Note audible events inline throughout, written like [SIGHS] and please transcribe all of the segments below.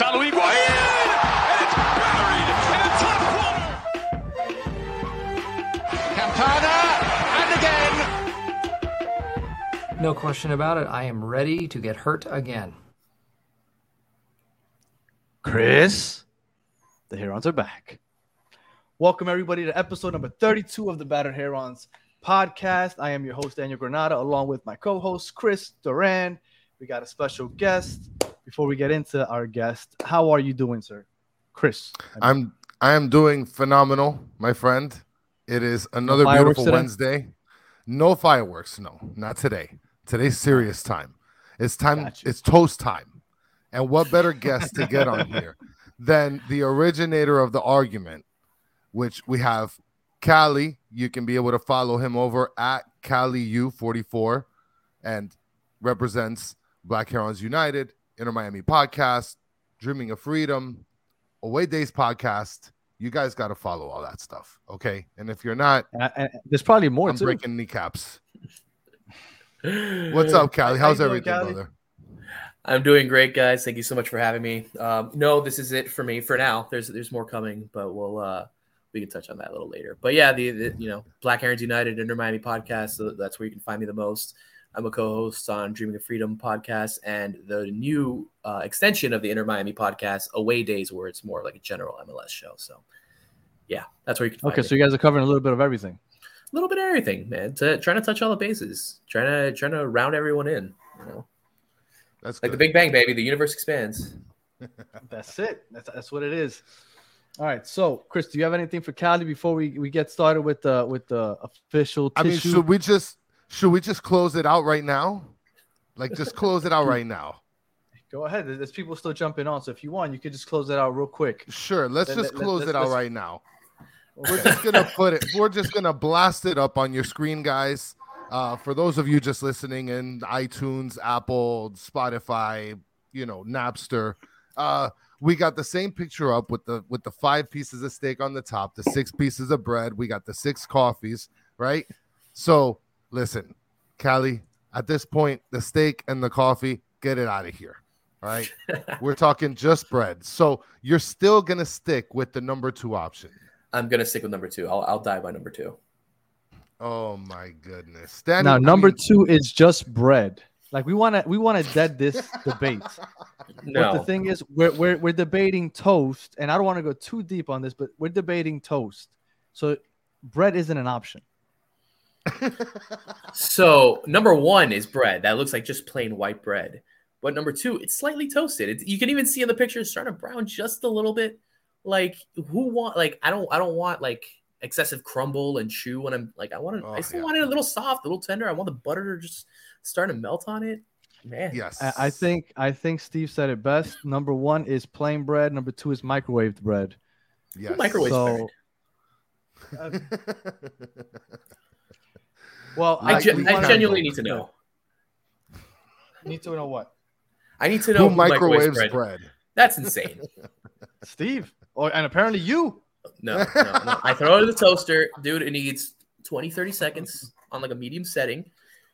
It's Gonzalo Higuain, and it's buried in the top corner. Campana, and again. No question about it. I am ready to get hurt again. Chris, the Herons are back. Welcome, everybody, to episode number 32 of the Battered Herons podcast. I am your host, Daniel Granada, along with my co host, Chris Duran. We got a special guest. Before we get into our guest, how are you doing, sir? Chris. I'm I am doing phenomenal, my friend. It is another fireworks beautiful today? Wednesday. No fireworks, no, not today. Today's ah. serious time. It's time. Gotcha. It's toast time. And what better guest to get on here [LAUGHS] than the originator of the argument, which we have Cali. You can be able to follow him over at CaliU44 and represents Black Herons United, Inter Miami Podcast, Dreaming of Freedom, Away Days Podcast. You guys got to follow all that stuff, okay? And if you're not, And I- there's probably more I'm too. breaking kneecaps. What's up, Callie? How you How's doing, everything, Callie? brother? I'm doing great, guys. Thank you so much for having me. Um, no, this is it for me for now. There's there's more coming, but we'll uh, we can touch on that a little later. But yeah, the, the you know Black Herons United Inter Miami podcast. So that's where you can find me the most. I'm a co-host on Dreaming of Freedom podcast and the new uh, extension of the Inter Miami podcast, Away Days, where it's more like a general MLS show. So yeah, that's where you can. Find Okay, me. so you guys are covering a little bit of everything. a little bit of everything, man. To, trying to touch all the bases, trying to trying to round everyone in. You know, That's like good. the Big Bang, baby. The universe expands. [LAUGHS] That's it. That's, that's what it is. All right. So, Chris, do you have anything for Cali before we, we get started with the with the official I mean, should we just should we just close it out right now? Like, just close it out right now. Go ahead. There's people still jumping on. So if you want, you could just close it out real quick. Sure, let's Let- just let- close let's- it out let's- right now. We're just gonna put it. We're just gonna blast it up on your screen, guys. Uh, for those of you just listening in iTunes, Apple, Spotify, you know, Napster, uh, we got the same picture up with the with the five pieces of steak on the top, the six pieces of bread. We got the six coffees, right? So listen, Callie. At this point, the steak and the coffee, get it out of here. All right. [LAUGHS] We're talking just bread. So you're still gonna stick with the number two option. I'm gonna stick with number two. I'll, I'll die by number two. Oh my goodness. Danny, now, I number mean, two is just bread. Like we want to we want to dead this [LAUGHS] debate. But No, the thing is, we're we're we're debating toast, and I don't want to go too deep on this, but we're debating toast. So bread isn't an option. So number one is bread. That looks like just plain white bread. But number two, it's slightly toasted. It's, you can even see in the picture it's starting to brown just a little bit. Like who want? Like I don't. I don't want like excessive crumble and chew when I'm like I want it. Oh, I still yeah. want it a little soft, a little tender. I want the butter to just starting to melt on it. Man, yes. I, I think I think Steve said it best. Number one is plain bread. Number two is microwaved bread. yes. microwave So, bread. Uh, [LAUGHS] [LAUGHS] well, I, Like gen- I genuinely need to know. need to know what I need to know Who who microwaves microwaves bread. bread? That's insane. [LAUGHS] Steve. Oh, and apparently you. No, no, no. I throw it in the toaster, dude. It needs 20, 30 seconds on like a medium setting.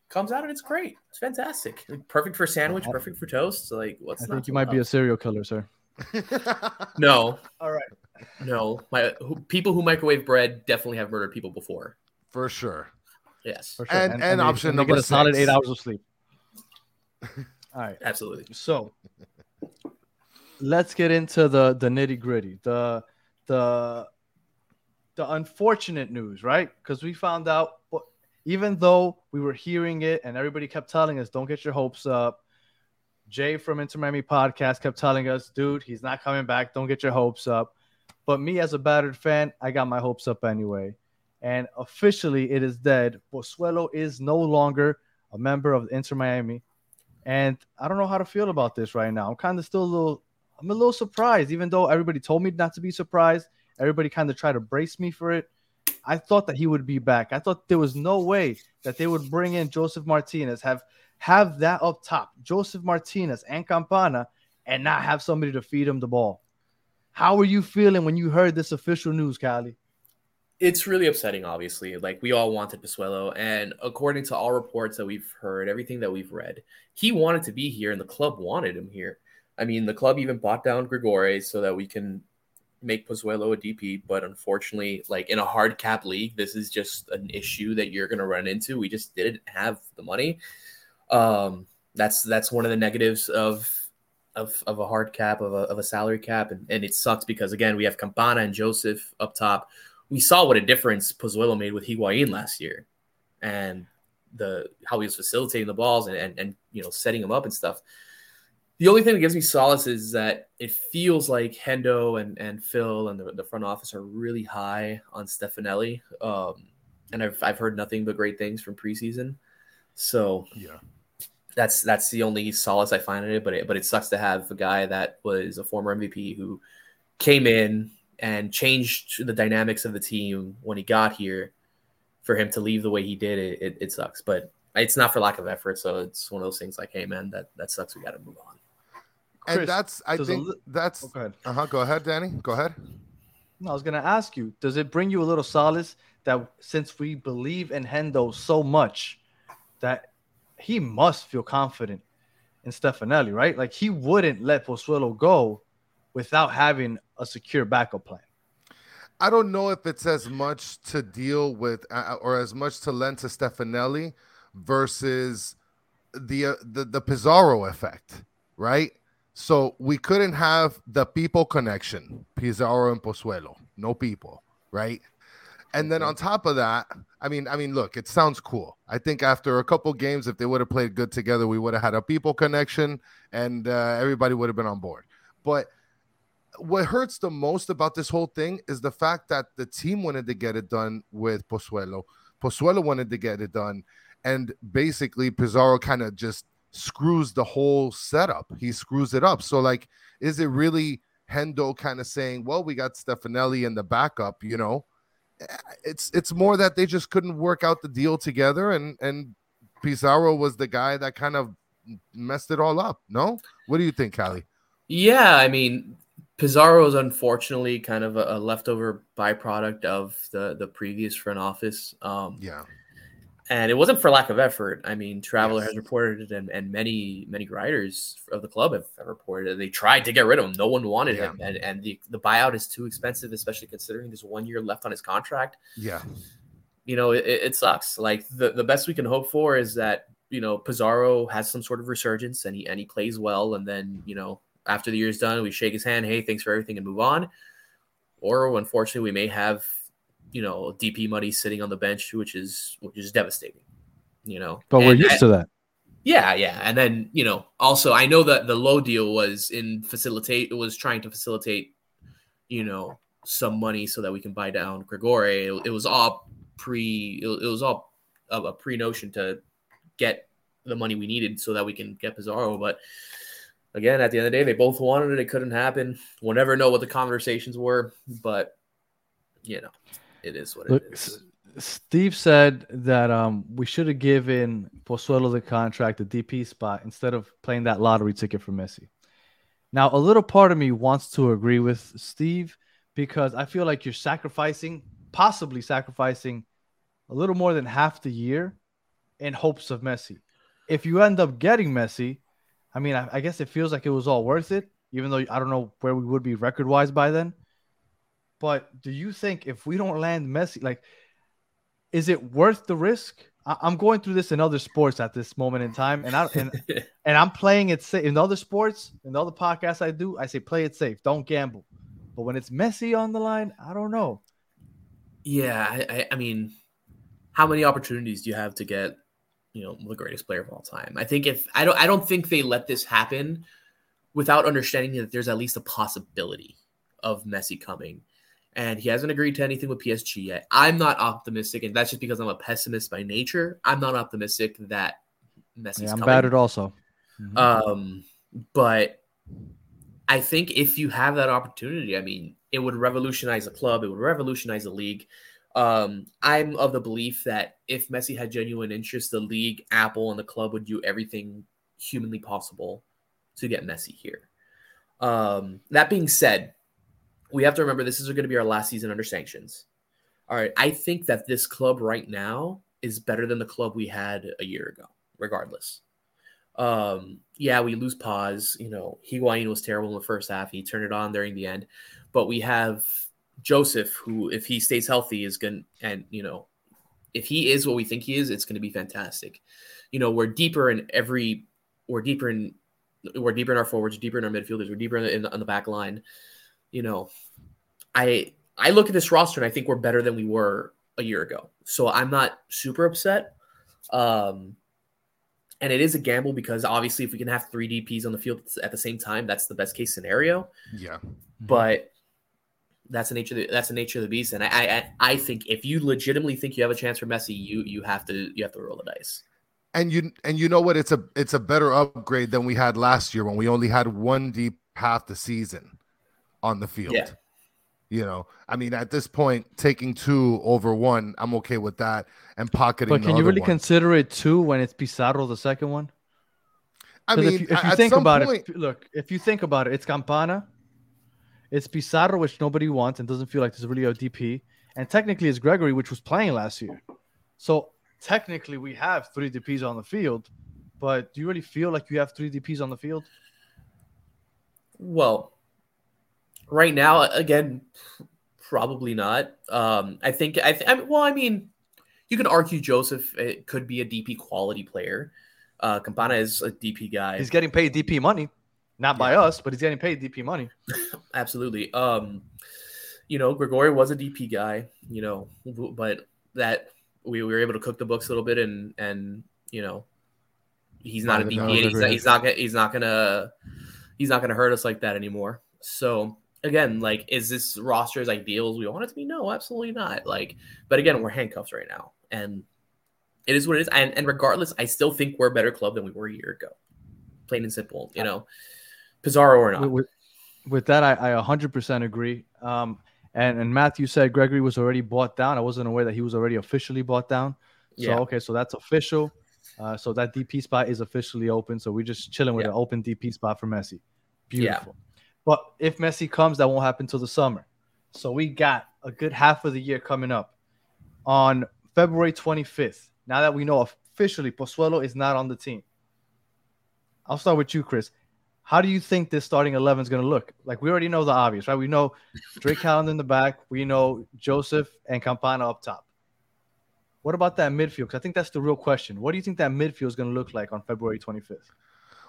Comes out and it's great. It's fantastic. Perfect for sandwich, perfect for toast. Like, what's I not think you might be a serial killer, sir. [LAUGHS] no, All right. no. My who, people who microwave bread definitely have murdered people before. For sure. Yes, For sure. And- and they- option they number get a solid six. eight hours of sleep. [LAUGHS] All right. absolutely. So let's get into the the nitty gritty, the the the unfortunate news, right? Because we found out, even though we were hearing it and everybody kept telling us, "Don't get your hopes up." Jay from Inter Miami podcast kept telling us, "Dude, he's not coming back. Don't get your hopes up." But me, as a battered fan, I got my hopes up anyway. And officially, it is dead. Pozuelo is no longer a member of Inter Miami. And I don't know how to feel about this right now. I'm kind of still a little, I'm a little surprised, even though everybody told me not to be surprised. Everybody kind of tried to brace me for it. I thought that he would be back. I thought there was no way that they would bring in Josef Martinez, have have that up top, Josef Martinez and Campana, and not have somebody to feed him the ball. How were you feeling when you heard this official news, Cali? It's really upsetting, obviously. Like we all wanted Pozuelo, and according to all reports that we've heard, everything that we've read, he wanted to be here, and the club wanted him here. I mean, the club even bought down Gregore so that we can make Pozuelo a DP, but unfortunately, like in a hard cap league, this is just an issue that you're going to run into. We just didn't have the money. Um, that's that's one of the negatives of of, of a hard cap of a, of a salary cap, and, and it sucks because again we have Campana and Josef up top. We saw what a difference Pozuelo made with Higuain last year, and the how he was facilitating the balls and, and and you know setting them up and stuff. The only thing that gives me solace is that it feels like Hendo and, and Phil and the, the front office are really high on Stefanelli. Um, and I've, I've heard nothing but great things from preseason. So Yeah. that's that's the only solace I find in it. But it but it sucks to have a guy that was a former MVP who came in and changed the dynamics of the team when he got here. For him to leave the way he did, it, it, it sucks. But it's not for lack of effort. So it's one of those things like, hey man, that that sucks. We got to move on. And Chris, that's I think li- that's Oh, go ahead. uh-huh. Go ahead, Danny. Go ahead. No, I was gonna ask you, does it bring you a little solace that since we believe in Hendo so much, that he must feel confident in Stefanelli, right? Like he wouldn't let Pozuelo go without having a secure backup plan. I don't know if it's as much to deal with uh, or as much to lend to Stefanelli versus the uh, the the Pizarro effect, right? So we couldn't have the people connection, Pizarro and Pozuelo, no people, right? And then on top of that, I mean, I mean, look, it sounds cool. I think after a couple games, if they would have played good together, we would have had a people connection, and uh, everybody would have been on board. But what hurts the most about this whole thing is the fact that the team wanted to get it done with Pozuelo. Pozuelo wanted to get it done, and basically Pizarro kind of just screws the whole setup. He screws it up. So, like, is it really Hendo kind of saying, "Well, we got Stefanelli in the backup," you know? Eh, it's it's more that they just couldn't work out the deal together, and and Pizarro was the guy that kind of messed it all up. No, what do you think, Callie? Yeah, I mean, Pizarro is unfortunately kind of a, a leftover byproduct of the the previous front office. Um, Yeah. and it wasn't for lack of effort. I mean, Traveler Yes. has reported it, and, and many many writers of the club have, have reported it. They tried to get rid of him. No one wanted Yeah. him, and and the, the buyout is too expensive, especially considering there's one year left on his contract. Yeah. You know, it, it it sucks. Like the, the best we can hope for is that you know Pizarro has some sort of resurgence and he and he plays well, and then you know after the year's done, we shake his hand, hey, thanks for everything, and move on. Or unfortunately, we may have you know DP money sitting on the bench, which is which is devastating. You know, But we're And- used to that. yeah, yeah, and then you know, also I know that the Lowe deal was in facilitate. It was trying to facilitate, you know, some money so that we can buy down Gregore. It, it was all pre. It, it was all a, a pre notion to get the money we needed so that we can get Pizarro. But again, at the end of the day, they both wanted it. It couldn't happen. We'll never know what the conversations were, but you know, it is what it Look, is. S- Steve said that um, we should have given Pozuelo the contract, the DP spot, instead of playing that lottery ticket for Messi. Now, a little part of me wants to agree with Steve because I feel like you're sacrificing, possibly sacrificing, a little more than half the year in hopes of Messi. If you end up getting Messi, I mean, I, I guess it feels like it was all worth it, even though I don't know where we would be record wise by then. But do you think if we don't land Messi, like, is it worth the risk? I, I'm going through this in other sports at this moment in time, and I and, [LAUGHS] and I'm playing it safe. In other sports, in other podcasts I do, I say play it safe, don't gamble. But when it's Messi on the line, I don't know. Yeah, I, I, I mean, how many opportunities do you have to get, you know, the greatest player of all time? I think if I don't, I don't think they let this happen without understanding that there's at least a possibility of Messi coming, and he hasn't agreed to anything with PSG yet. I'm not optimistic, and that's just because I'm a pessimist by nature. I'm not optimistic that Messi's Yeah, I'm coming. battered also. Mhm. Um, but I think if you have that opportunity, I mean, it would revolutionize the club. It would revolutionize the league. Um, I'm of the belief that if Messi had genuine interest, the league, Apple, and the club would do everything humanly possible to get Messi here. Um, that being said, we have to remember this is going to be our last season under sanctions. All right, I think that this club right now is better than the club we had a year ago, regardless. Um, yeah, we lose pause. You know, Higuain was terrible in the first half. He turned it on during the end, but we have Josef, who, if he stays healthy, is going to, and you know, if he is what we think he is, it's going to be fantastic. You know, we're deeper in every, we're deeper in, we're deeper in our forwards, deeper in our midfielders, we're deeper in, the, in on the back line. You know, I I look at this roster and I think we're better than we were a year ago. So I'm not super upset. Um, and it is a gamble because obviously, if we can have three DPS on the field at the same time, that's the best case scenario. Yeah. But that's the nature. Of the, that's the nature of the beast. And I, I, I think if you legitimately think you have a chance for Messi, you you have to you have to roll the dice. And you and you know what? It's a it's a better upgrade than we had last year when we only had one deep half the season on the field. Yeah. You know, I mean, at this point, taking two over one, I'm okay with that, and pocketing. But the can you really one. consider it two when it's Pizarro the second one? I mean, if you, if you at think some about point, it, look, if you think about it, it's Campana, it's Pizarro, which nobody wants and doesn't feel like there's really a DP, and technically it's Gregore, which was playing last year. So technically, we have three DPs on the field, but do you really feel like you have three DPs on the field? Well, right now, again, probably not. Um, I think I, th- I well, I mean, you can argue Josef it could be a DP quality player. Uh, Campana is a DP guy. He's getting paid DP money, not by us, but he's getting paid DP money. [LAUGHS] Absolutely. Um, you know, Gregore was a DP guy, you know, but that we, we were able to cook the books a little bit and and you know, he's not a DP. And he's, not, he's not gonna he's not gonna he's not gonna hurt us like that anymore. So again, like, is this roster as ideal as we want it to be? No, absolutely not. Like, but again, we're handcuffs right now, and it is what it is. And and regardless, I still think we're a better club than we were a year ago. Plain and simple, you know, Pizarro or not. With, with, that, I, I 100% agree. Um, and, and Matthew said Gregore was already bought down. I wasn't aware that he was already officially bought down. So, Yeah. okay, so that's official. Uh, so that DP spot is officially open. So we're just chilling with Yeah. an open DP spot for Messi. Beautiful. But if Messi comes, that won't happen till the summer. So we got a good half of the year coming up. On February 25th, now that we know officially Pozuelo is not on the team, I'll start with you, Chris. How do you think this starting 11 is going to look? Like, we already know the obvious, right? We know Drake Callender in the back, we know Josef and Campana up top. What about that midfield? Because I think that's the real question. What do you think that midfield is going to look like on February 25th?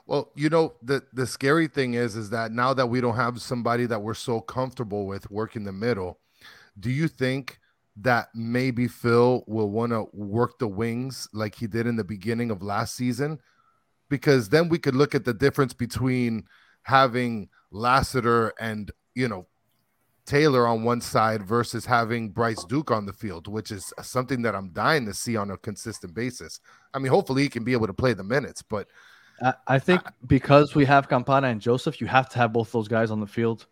Well, you know, the the scary thing is is that now that we don't have somebody that we're so comfortable with working the middle, do you think that maybe Phil will want to work the wings like he did in the beginning of last season? Because then we could look at the difference between having Lassiter and, you know, Taylor on one side versus having Bryce Duke on the field, which is something that I'm dying to see on a consistent basis. I mean, hopefully he can be able to play the minutes, but I, I think because we have Campana and Josef, you have to have both those guys on the field.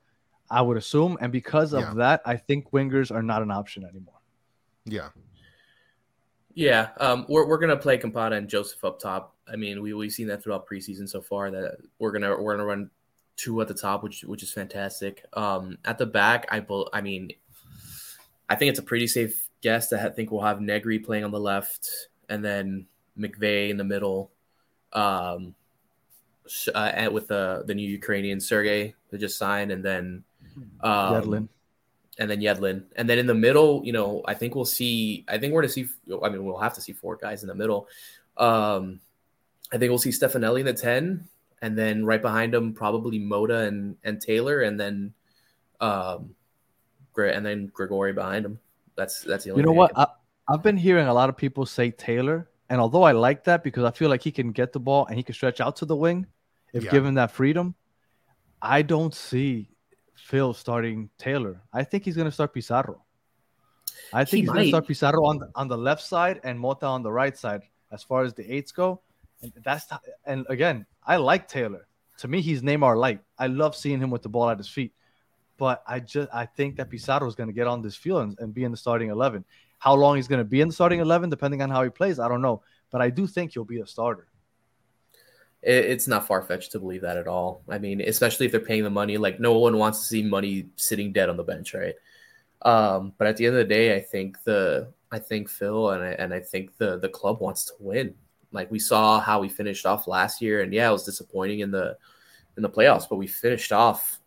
I would assume, and because of Yeah. that, I think wingers are not an option anymore. yeah. Yeah, um, we're we're gonna play Campana and Josef up top. I mean, we we've seen that throughout preseason so far that we're gonna we're gonna run two at the top, which which is fantastic. Um, at the back, I I mean, I think it's a pretty safe guess that I think we'll have Negri playing on the left, and then McVey in the middle, um, uh, and with the the new Ukrainian Sergey that just signed, and then um, Yedlin. and then Yedlin. And then in the middle, you know, I think we'll see. I think we're to see. I mean, we'll have to see four guys in the middle. Um, I think we'll see Stefanelli in the ten, and then right behind him probably Mota and and Taylor, and then um, and then Gregore behind him. That's that's the only. You know what? I, I've been hearing a lot of people say Taylor, and although I like that because I feel like he can get the ball and he can stretch out to the wing if Yeah. given that freedom, I don't see Phil starting Taylor. I think he's going to start Pizarro. I think He he's going to start Pizarro on the, on the left side and Mota on the right side as far as the eights go. And that's and again, I like Taylor. To me, he's Neymar light. I love seeing him with the ball at his feet. But I just I think that Pizarro is going to get on this field and, and be in the starting eleven. How long he's going to be in the starting eleven, depending on how he plays, I don't know. But I do think he'll be a starter. it's not far fetched to believe that at all. I mean, especially if they're paying the money. Like no one wants to see money sitting dead on the bench, right? Um, but at the end of the day, I think the I think Phil and I and I think the the club wants to win. Like we saw how we finished off last year, and yeah, it was disappointing in the in the playoffs, but we finished off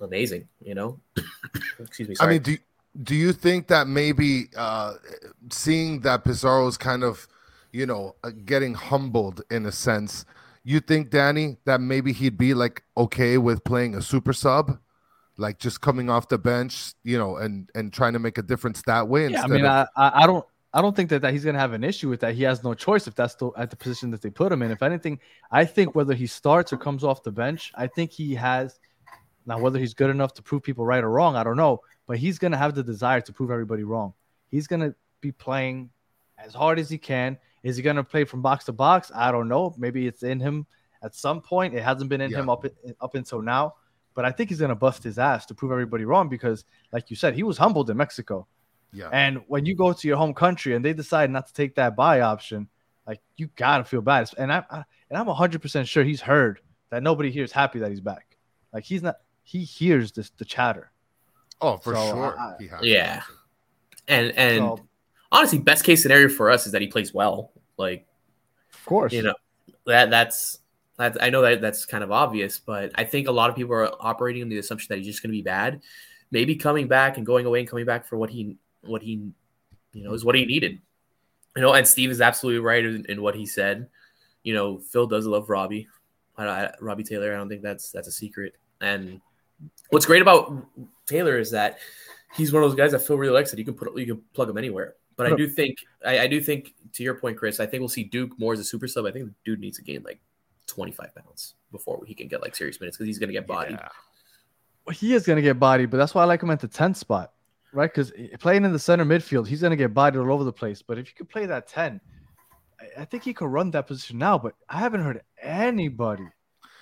amazing. You know, [COUGHS] excuse me. Sorry. I mean, do do you think that maybe uh, seeing that Pizarro is kind of, you know, uh, getting humbled in a sense, you think Danny that maybe he'd be like okay with playing a super sub, like just coming off the bench, you know, and and trying to make a difference that way? Yeah, I mean, of- I, I I don't I don't think that, that he's gonna have an issue with that. He has no choice if that's the at the position that they put him in. If anything, I think whether he starts or comes off the bench, I think he has now whether he's good enough to prove people right or wrong, I don't know. But he's gonna have the desire to prove everybody wrong. He's gonna be playing as hard as he can. Is he gonna play from box to box? I don't know. Maybe it's in him at some point. It hasn't been in Yeah. him up up until now. But I think he's gonna bust his ass to prove everybody wrong because, like you said, he was humbled in Mexico. Yeah. And when you go to your home country and they decide not to take that buy option, like you gotta feel bad. And I, I and I'm 100 percent sure he's heard that nobody here is happy that he's back. Like he's not. He hears this the chatter. oh, for so, sure. I- he has yeah, and and So honestly, best case scenario for us is that he plays well. Like of course, you know that that's that's I know that that's kind of obvious, but I think a lot of people are operating on the assumption that he's just going to be bad. Maybe coming back and going away and coming back for what he what he you know is what he needed. You know, and Steve is absolutely right in, in what he said. You know, Phil does love Robbie, I, I, Robbie Taylor. I don't think that's that's a secret. And what's great about Taylor is that he's one of those guys that Phil really likes that you can put you can plug him anywhere. But I do think I, I do think to your point, Chris, I think we'll see Duke more as a super sub. I think the dude needs to gain like 25 pounds before he can get like serious minutes because he's gonna get bodied. Yeah. Well, he is gonna get bodied, but that's why I like him at the 10th spot, right? Because playing in the center midfield, he's gonna get bodied all over the place. But if you could play that 10, I, I think he could run that position now. But I haven't heard anybody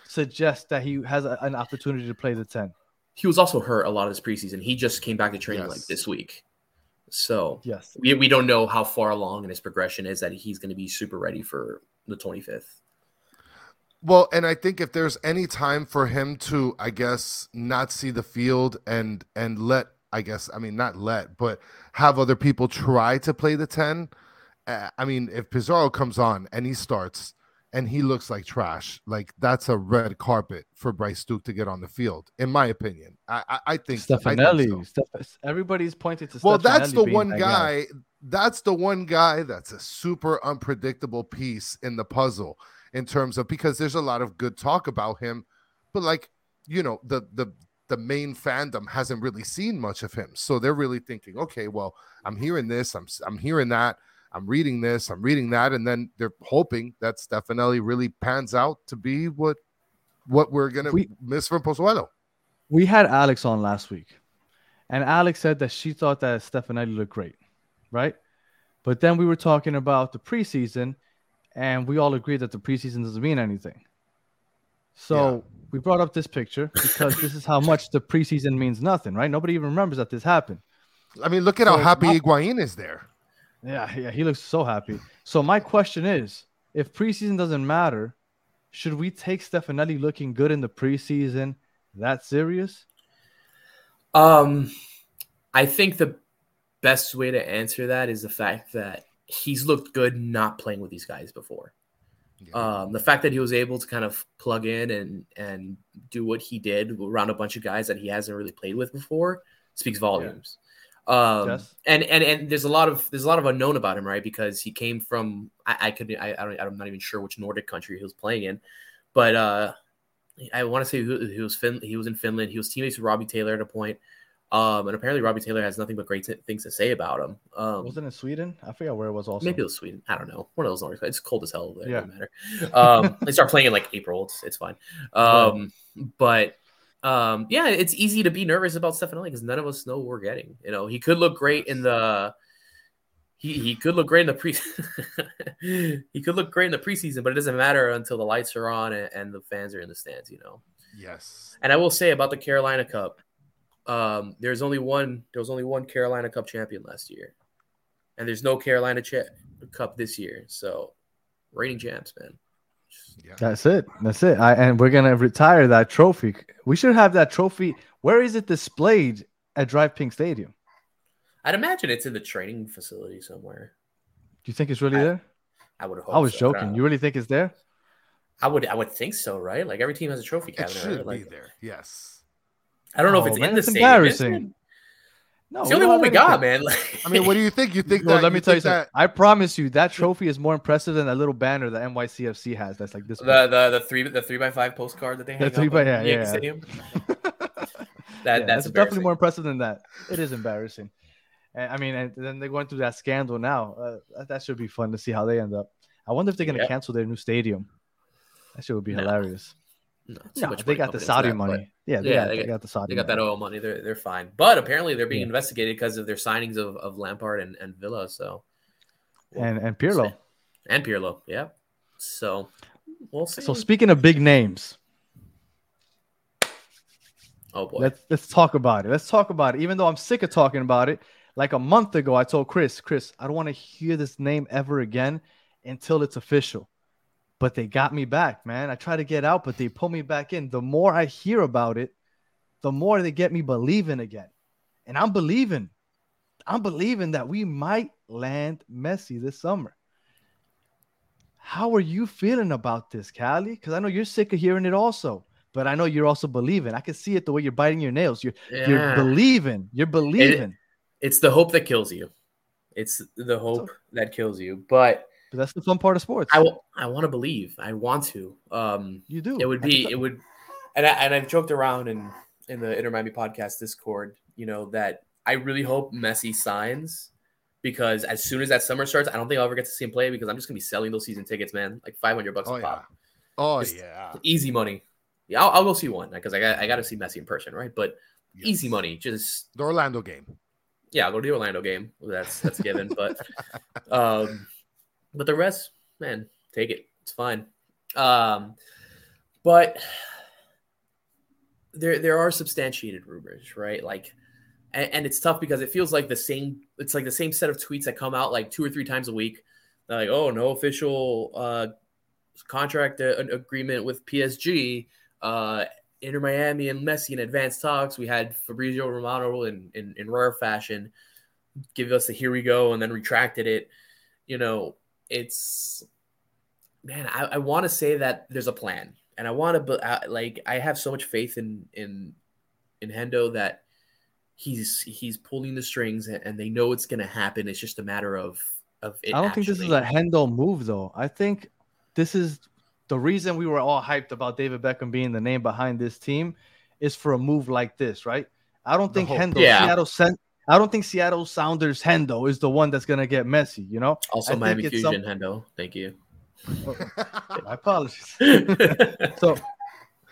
suggest that he has a- an opportunity to play the 10. He was also hurt a lot of this preseason. He just came back to training like this week. So Yes. we, we don't know how far along in his progression is that he's going to be super ready for the 25th. Well, and I think if there's any time for him to, I guess, not see the field and and let, I guess, I mean, not let, but have other people try to play the ten. Uh, I mean, if Pizarro comes on and he starts and he looks like trash, like that's a red carpet for Bryce Duke to get on the field, in my opinion. I I, I think Stefanelli. so. Steph- everybody's pointed to Well, that's the one that guy. That's the one guy that's a super unpredictable piece in the puzzle in terms of because there's a lot of good talk about him, but like you know the the the main fandom hasn't really seen much of him, so they're really thinking, okay, well, I'm hearing this, I'm I'm hearing that, I'm reading this, I'm reading that, and then they're hoping that Stefanelli really pans out to be what what we're gonna We- miss from Pozuelo. We had Alex on last week, and Alex said that she thought that Stefanelli looked great, right? But then we were talking about the preseason, and we all agreed that the preseason doesn't mean anything. So we brought up this picture because this is how much the preseason means nothing, right? Nobody even remembers that this happened. I mean, look at how happy my- Higuain is there. Yeah, yeah, he looks so happy. So my question is, if preseason doesn't matter, should we take Stefanelli looking good in the preseason that serious? Um, I think the best way to answer that is the fact that he's looked good not playing with these guys before. Um, the fact that he was able to kind of plug in and and do what he did around a bunch of guys that he hasn't really played with before speaks volumes. Um, Yes. and and and there's a lot of there's a lot of unknown about him, right? Because he came from I, I could I, I don't I'm not even sure which Nordic country he was playing in, but uh, I want to say he, he was fin- he was in Finland. He was teammates with Robbie Taylor at a point. Um, and apparently Robbie Taylor has nothing but great t- things to say about him. Um, Wasn't it Sweden? I forgot where it was. Also, Maybe it was Sweden. I don't know. One of those Nordic. It's cold as hell. It Yeah. doesn't matter. Um, [LAUGHS] they start playing in like April. It's, it's fine. Um, but um, yeah, it's easy to be nervous about Stefanelli because none of us know what we're getting. You know, he could look great in the. He, he could look great in the pre. [LAUGHS] he could look great in the preseason, but it doesn't matter until the lights are on and, and the fans are in the stands. You know. Yes. And I will say about the Carolina Cup, um, there's only one. There was only one Carolina Cup champion last year, and there's no Carolina cha- Cup this year. So, reigning champs, man. Yeah. That's it. That's it. I, and we're gonna retire that trophy. We should have that trophy. Where is it displayed at DRV PNK Stadium? I'd imagine it's in the training facility somewhere. Do you think it's really I- there? I would hope. I was so. Don't joking. know. You really think it's there? I would. I would think so, right? Like every team has a trophy cabinet. It cabinet. should right? Like, be there. Yes. I don't know if Oh, it's man, in the it's stadium. embarrassing. No, It's the only one we got, man. Like, [LAUGHS] I mean, what do you think? You think Well, that? let me tell you think something. I promise you that trophy is more impressive than that little banner that NYCFC has. That's like this. big. the the the three the three by five postcard that they hang three by- in yeah, yeah. Stadium. [LAUGHS] Yeah, That that's definitely more impressive than that. It is embarrassing. And, I mean, and then they're going through that scandal now. Uh, that, that should be fun to see how they end up. I wonder if they're going to Yeah. cancel their new stadium. That shit would be No. hilarious. No, No, much they got the Saudi that, but money. Yeah, they, Yeah, got, they they, got- got the Saudi. They got that oil money. They're they're fine. But apparently they're being Yeah. investigated because of their signings of, of Lampard and, and Villa. So and and Pirlo. see. and Pirlo. Yeah. So we'll see. So speaking of big names, oh boy. let's let's talk about it. Let's talk about it. Even though I'm sick of talking about it. Like a month ago, I told Chris, Chris, I don't want to hear this name ever again until it's official. But they got me back, man. I try to get out, but they pull me back in. The more I hear about it, the more they get me believing again. And I'm believing. I'm believing that we might land Messi this summer. How are you feeling about this, Callie? Because I know you're sick of hearing it also, but I know you're also believing. I can see it the way you're biting your nails. You're you're believing. You're believing. It's the hope that kills you. It's the hope that kills you. But But that's the fun part of sports. I, w- I want to believe. I want to. Um, you do. it would be it would and I, and I've joked around in in the Inter Miami podcast Discord, you know, that I really hope Messi signs because as soon as that summer starts, I don't think I'll ever get to see him play because I'm just gonna be selling those season tickets, man, like 500 bucks Oh a yeah. pop, Oh Just- yeah. easy money. Yeah, I'll, I'll go see one because I got I got to see Messi in person, right? But easy money, just The Orlando game. yeah, I'll go to the Orlando game. That's that's given, but [LAUGHS] um, but the rest, man, take it. It's fine. Um, but [SIGHS] there there are substantiated rumors, right? Like, and, and it's tough because it feels like the same. It's like the same set of tweets that come out like two or three times a week. They're like, oh, no official uh, contract uh, agreement with PSG. Uh, Inter Miami and Messi in advanced talks. We had Fabrizio Romano in, in, in rare fashion give us the here we go and then retracted it. You know, it's man, I, I want to say that there's a plan, and I want to but uh, like I have so much faith in in in Hendo that he's he's pulling the strings and, and they know it's going to happen. It's just a matter of of it. I don't think this is a Hendo move though. I think this is the reason we were all hyped about David Beckham being the name behind this team is for a move like this, right? I don't The think. Hendo Yeah. Seattle sent I don't think Seattle Sounders Hendo is the one that's gonna get Messi. you know? also I Miami Fusion some- Hendo. Thank you. Oh, my apologies. [LAUGHS] so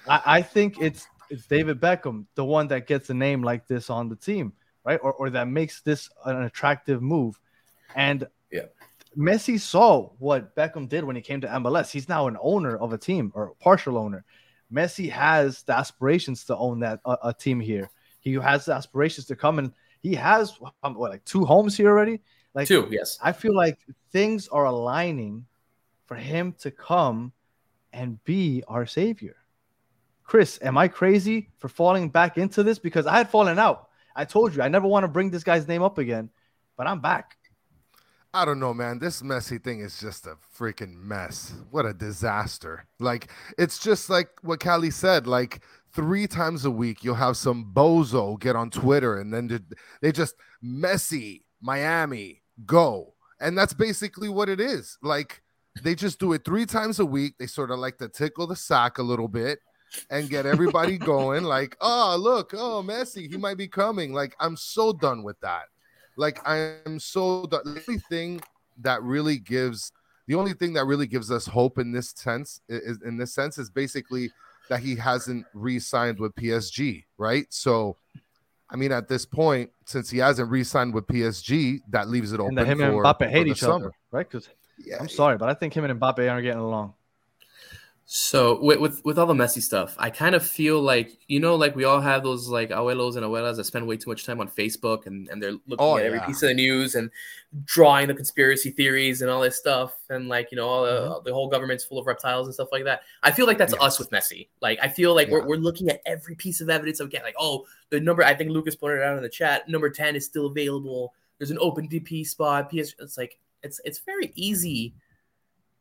I, I think it's it's David Beckham, the one that gets a name like this on the team, right? Or or that makes this an attractive move. And Yeah. Messi saw what Beckham did when he came to MLS. He's now an owner of a team or a partial owner. Messi has the aspirations to own that a, a team here. He has the aspirations to come and he has um, what like two homes here already. Like Two, yes. I feel like things are aligning for him to come and be our savior. Chris, am I crazy for falling back into this? Because I had fallen out. I told you I never want to bring this guy's name up again, but I'm back. I don't know, man. This Messi thing is just a freaking mess. What a disaster. Like, it's just like what Callie said. Like, three times a week, you'll have some bozo get on Twitter and then they just Messi Miami go. And that's basically what it is. Like, they just do it three times a week. They sort of like to tickle the sack a little bit and get everybody [LAUGHS] going. Like, oh, look, oh, Messi, he might be coming. Like, I'm so done with that. Like, I am so done. The only thing that really gives the only thing that really gives us hope in this sense is in this sense is basically that he hasn't re-signed with PSG, right? So I mean at this point, since he hasn't re-signed with PSG, that leaves it open And him and for, Mbappe for hate the each summer. other, right? Because Yeah, I'm sorry, but I think him and Mbappe aren't getting along. So with, with with all the Messi stuff, I kind of feel like you know, like we all have those like abuelos and abuelas that spend way too much time on Facebook and, and they're looking Oh, at every piece of the news and drawing the conspiracy theories and all this stuff and like you know all the, Mm-hmm. the whole government's full of reptiles and stuff like that. I feel like that's Yes. us with Messi. Like I feel like Yeah. we're, we're looking at every piece of evidence again. Like oh, the number I think Lucas pointed out in the chat, number ten is still available. There's an open DP spot. PS. It's like it's it's very easy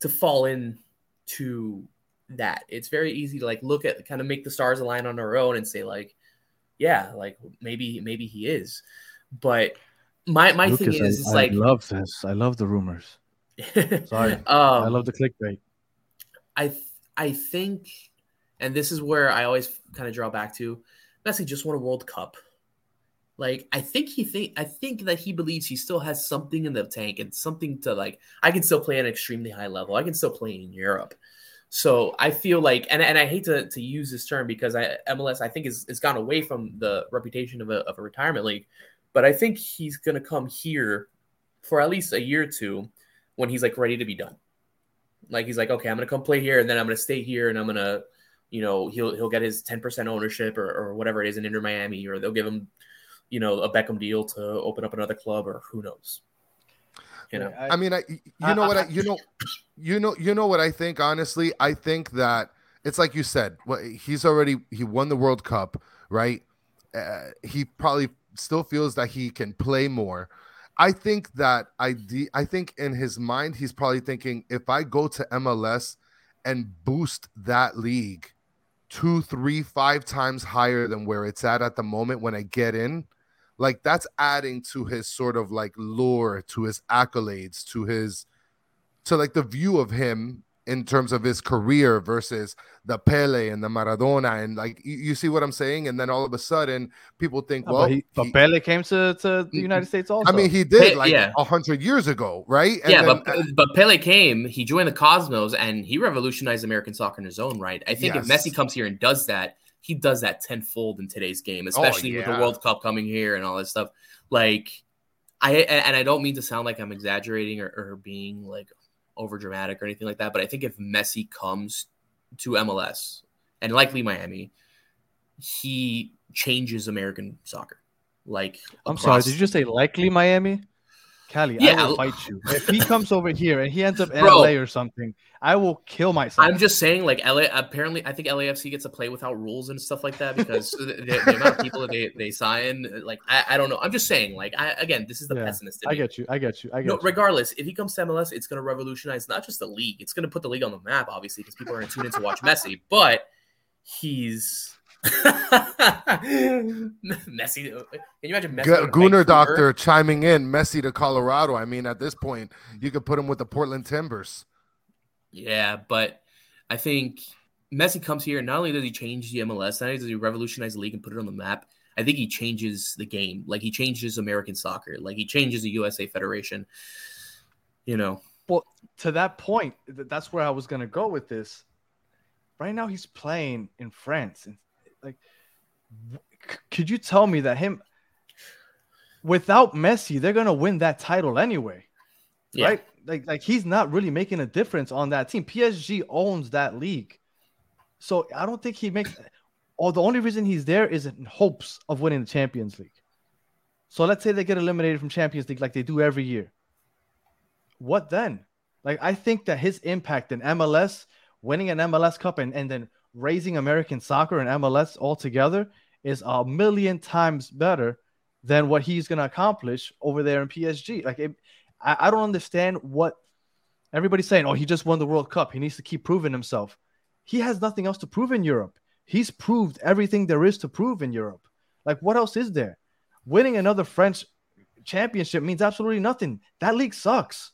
to fall in to that. It's very easy to like look at kind of make the stars align on our own and say like, yeah, like maybe maybe he is. But my my thing Lucas, is, it's I, like I love this. I love the rumors. [LAUGHS] Sorry. um, I love the clickbait. I th- I think, and this is where I always kind of draw back to. Messi just won a World Cup. Like I think he think I think that he believes he still has something in the tank and something to like. I can still play at an extremely high level. I can still play in Europe. So I feel like, and, and I hate to, to use this term because I MLS I think is gone away from the reputation of a of a retirement league, but I think he's gonna come here for at least a year or two when he's like ready to be done. Like he's like, okay, I'm gonna come play here, and then I'm gonna stay here, and I'm gonna, you know, he'll he'll get his 10% ownership or, or whatever it is in Inter Miami, or they'll give him, you know, a Beckham deal to open up another club, or who knows. You know, I mean, I you I- know what I I- you know you know you know what I think honestly. I think that it's like you said. What he's already he won the World Cup, right? Uh, he probably still feels that he can play more. I think that I I think in his mind he's probably thinking if I go to MLS and boost that league two, three, five times higher than where it's at at the moment when I get in, like that's adding to his sort of like lore to his accolades, to his to like the view of him in terms of his career versus the Pele and the Maradona and like you, you see what I'm saying? And then all of a sudden people think, No, well, but, he, but he- Pele came to, to the United States also. I mean, he did Pe- like yeah. a hundred years ago, right? And yeah, then- but but Pele came, he joined the Cosmos, and he revolutionized American soccer in his own right. I think if Messi comes here and does that, he does that tenfold in today's game, oh, especially with the. World Cup coming here and all this stuff. Like, I and I don't mean to sound like I'm exaggerating or, or being like over dramatic or anything like that, but I think if Messi comes to MLS and likely Miami, he changes American soccer. Like, I'm sorry. Did you just say likely Miami? I Yeah. will fight you. If he [LAUGHS] comes over here and he ends up in Bro. LA or something, I will kill myself. I'm just saying, like LA. Apparently, I think LAFC gets to play without rules and stuff like that because [LAUGHS] the, the, the amount of people that they they sign, like I, I don't know. I'm just saying, like I again, this is the Yeah, pessimist. I get you. I get you. I get No, you. regardless, if he comes to MLS, it's going to revolutionize not just the league. It's going to put the league on the map, obviously, because people are going to tune in to watch Messi. But he's [LAUGHS] Messi. Can you imagine Messi? Gu- going Gunnar Doctor chiming in, Messi to Colorado. I mean, at this point, you could put him with the Portland Timbers. Yeah, but I think Messi comes here. Not only does he change the MLS, not only does he revolutionize the league and put it on the map. I think he changes the game. Like he changes American soccer. Like he changes the USA Federation. You know, Well, to that point, that's where I was gonna go with this. Right now, he's playing in France, and like, c- could you tell me that him without Messi, they're gonna win that title anyway, yeah. right? Like, like he's not really making a difference on that team. PSG owns that league, so I don't think he makes. Or the only reason he's there is in hopes of winning the Champions League. So let's say they get eliminated from Champions League like they do every year. What then? Like I think that his impact in MLS, winning an MLS Cup and, and then raising American soccer and MLS altogether is a million times better than what he's gonna accomplish over there in PSG. Like it, I, I don't understand what everybody's saying. Oh, he just won the World Cup. He needs to keep proving himself. He has nothing else to prove in Europe. He's proved everything there is to prove in Europe. Like what else is there? Winning another French championship means absolutely nothing. That league sucks.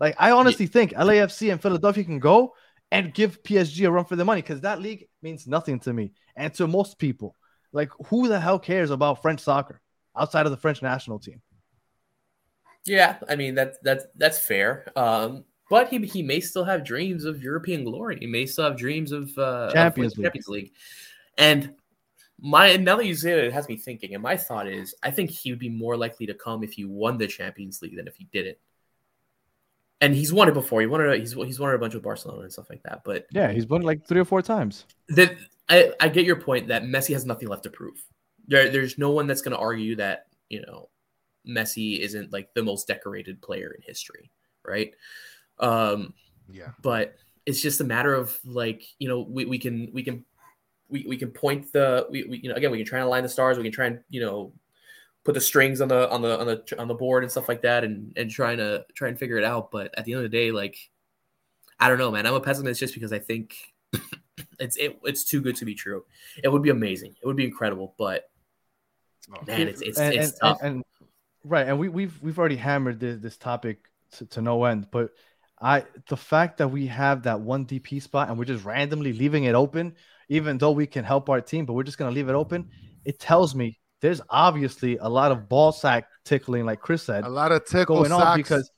Like I honestly think LAFC and Philadelphia can go and give PSG a run for their money because that league means nothing to me and to most people. Like who the hell cares about French soccer outside of the French national team? Yeah, I mean that that's that's fair. Um, but he he may still have dreams of European glory. He may still have dreams of uh, Champions of League. Champions League. And my now that you say it, it has me thinking. And my thought is, I think he would be more likely to come if he won the Champions League than if he didn't. And he's won it before. He won it. He's he's won it a bunch with Barcelona and stuff like that. But Yeah, he's won like three or four times. that I, I get your point that Messi has nothing left to prove. There, there's no one that's going to argue that you know Messi isn't like the most decorated player in history, right? Um, Yeah. but it's just a matter of like you know we, we can we can we, we can point the we, we you know again we can try and align the stars we can try and you know put the strings on the on the on the on the board and stuff like that and and trying to try and figure it out but at the end of the day like I don't know, man. I'm a pessimist just because I think [COUGHS] it's it, it's too good to be true. It would be amazing. It would be incredible, but Oh, man, it's it's, and, it's and, tough. and, and- right, and we, we've we've already hammered this, this topic to, to no end. But I the fact that we have that one DP spot and we're just randomly leaving it open, even though we can help our team, but we're just gonna leave it open. It tells me there's obviously a lot of ball sack tickling, like Chris said, A lot of tickle going on because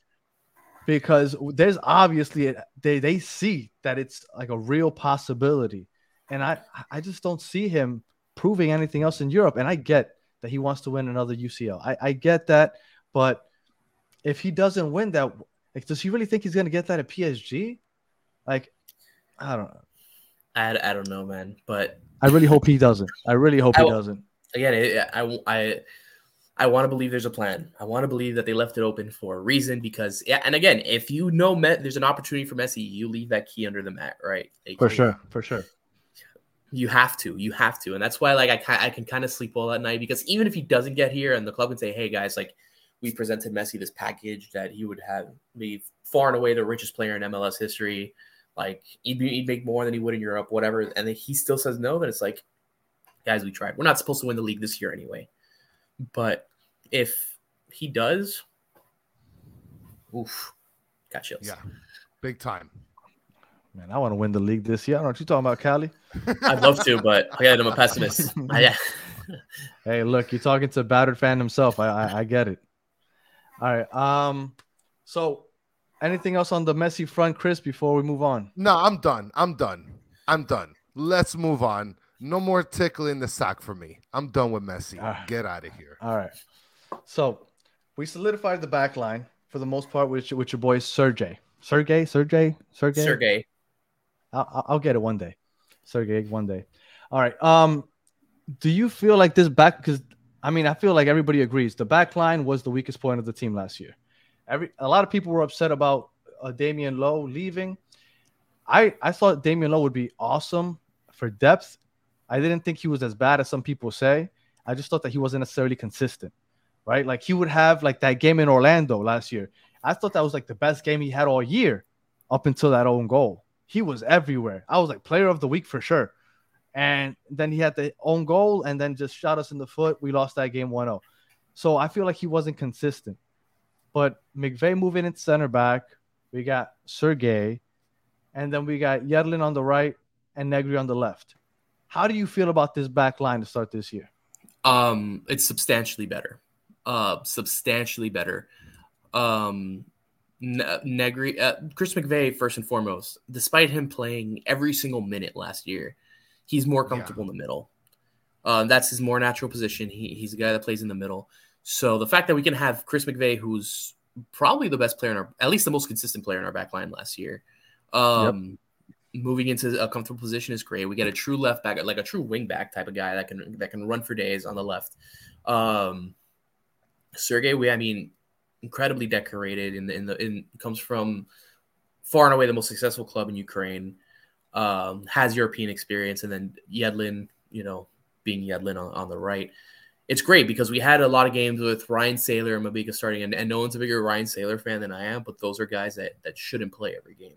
because there's obviously they they see that it's like a real possibility, and I I just don't see him proving anything else in Europe. And I get that he wants to win another UCL. I I get that, but if he doesn't win that, like, does he really think he's gonna get that at PSG? Like, I don't know. I, I don't know, man. But I really hope he doesn't. I really hope I he doesn't. Again, it, I I I want to believe there's a plan. I want to believe that they left it open for a reason because yeah. And again, if you know Met, there's an opportunity for Messi, you leave that key under the mat, right? Like, For sure, for sure. You have to, you have to, and that's why like I I can kind of sleep well at night because even if he doesn't get here and the club can say, hey guys, like we presented Messi this package that he would have be far and away the richest player in MLS history, like he'd, be, he'd make more than he would in Europe, whatever, and then he still says no, then it's like, guys, we tried. We're not supposed to win the league this year anyway, but if he does, oof, got chills. yeah, big time. Man, I want to win the league this year. I don't know what you talking about, Cali. I'd love to, but again, I'm a pessimist. [LAUGHS] I, yeah. Hey, look, you're talking to a battered fan himself. I, I I get it. All right. Um, so anything else on the Messi front, Chris, before we move on? No, I'm done. I'm done. I'm done. Let's move on. No more tickling the sock for me. I'm done with Messi. Get out of here. All right. So we solidified the back line for the most part with, with your boy Sergey. Sergey, Sergey, Sergey. Sergey. I'll, I'll- I'll get it one day. Sergey, one day. All right. Um, do you feel like this back? Because I mean, I feel like everybody agrees the back line was the weakest point of the team last year. Every a lot of people were upset about uh, Damian Lowe leaving. I I thought Damian Lowe would be awesome for depth. I didn't think he was as bad as some people say. I just thought that he wasn't necessarily consistent, right? Like he would have like that game in Orlando last year. I thought that was like the best game he had all year up until that own goal. He was everywhere. I was like player of the week for sure. And then he had the own goal and then just shot us in the foot. We lost that game 1 0. So I feel like he wasn't consistent. But McVey moving in center back. We got Sergey. And then we got Yedlin on the right and Negri on the left. How do you feel about this back line to start this year? Um, it's substantially better. Uh, substantially better. Um, Ne- Negri, uh, Chris McVey, first and foremost, despite him playing every single minute last year, he's more comfortable in the middle. Uh, that's his more natural position. He, he's a guy that plays in the middle. So the fact that we can have Chris McVey, who's probably the best player in our, at least the most consistent player in our back line last year, um, moving into a comfortable position is great. We get a true left back, like a true wing back type of guy that can that can run for days on the left. Um, Sergey, we I mean, incredibly decorated in the in the in comes from far and away the most successful club in Ukraine. Um, has European experience, and then Yedlin, you know, being Yedlin on, on the right. It's great because we had a lot of games with Ryan Sailor and Mabika starting, and, and no one's a bigger Ryan Sailor fan than I am, but those are guys that that shouldn't play every game.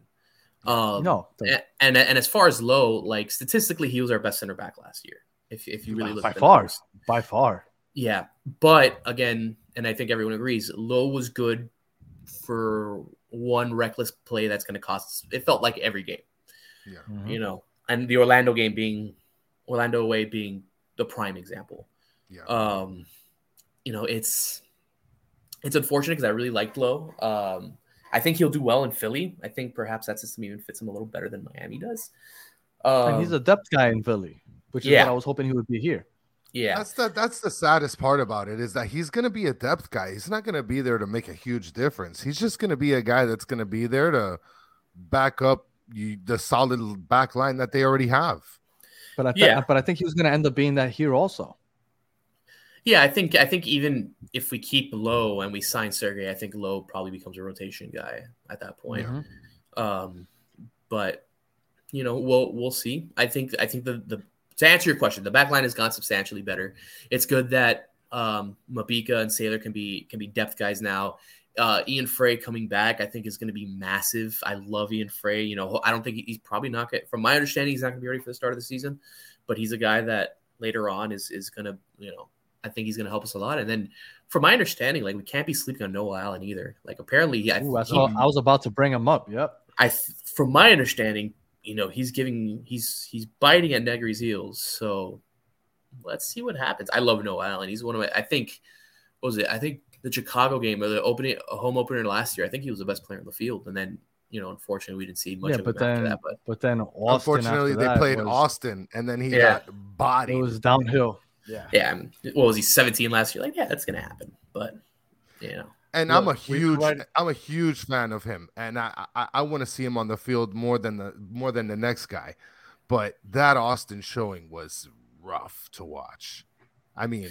Um, no, and, and and as far as Lowe, like statistically, he was our best center back last year. If if you really look by at far, numbers. by far. Yeah, but again, and I think everyone agrees, Lowe was good for one reckless play that's going to cost. It felt like every game, Yeah. Mhm. you know, and the Orlando game being Orlando away being the prime example. Yeah. Um, you know, it's it's unfortunate because I really liked Lowe. Um, I think he'll do well in Philly. I think perhaps that system even fits him a little better than Miami does. Um, and he's a depth guy in Philly, which is yeah. what I was hoping he would be here. yeah, That's the that's the saddest part about it is that he's gonna be a depth guy. He's not gonna be there to make a huge difference. He's just gonna be a guy that's gonna be there to back up you, the solid back line that they already have. But I th- Yeah. but I think he was going to end up being that here also. Yeah, I think I think even if we keep Lowe and we sign Sergey, I think Lowe probably becomes a rotation guy at that point. Um, but you know, we'll we'll see. I think I think the the to answer your question, the back line has gone substantially better. It's good that um, Mabika and Sailor can be can be depth guys now. Uh, Ian Fray coming back, I think, is going to be massive. I love Ian Fray. You know, I don't think he's probably not going. From my understanding, he's not going to be ready for the start of the season, but he's a guy that later on is is going to, you know, I think he's going to help us a lot. And then, from my understanding, like we can't be sleeping on Noah Allen either. Like apparently, I, Ooh, that's he- I was about to bring him up. Yep. I from my understanding, you know, he's giving he's he's biting at Negri's heels. So let's see what happens. I love Noah Allen. He's one of my I think what was it? I think the Chicago game or the opening a home opener last year, I think he was the best player on the field. And then, you know, unfortunately we didn't see much Yeah, of but him after then that. But but then Austin Unfortunately, after they that played was- Austin, and then he Yeah. got bodied. It was downhill. Yeah. yeah, I mean, what was he 17 last year? Like, yeah, that's gonna happen. But you know. and I'm a huge, provided- I'm a huge fan of him, and I, I, I want to see him on the field more than the more than the next guy. But that Austin showing was rough to watch. I mean,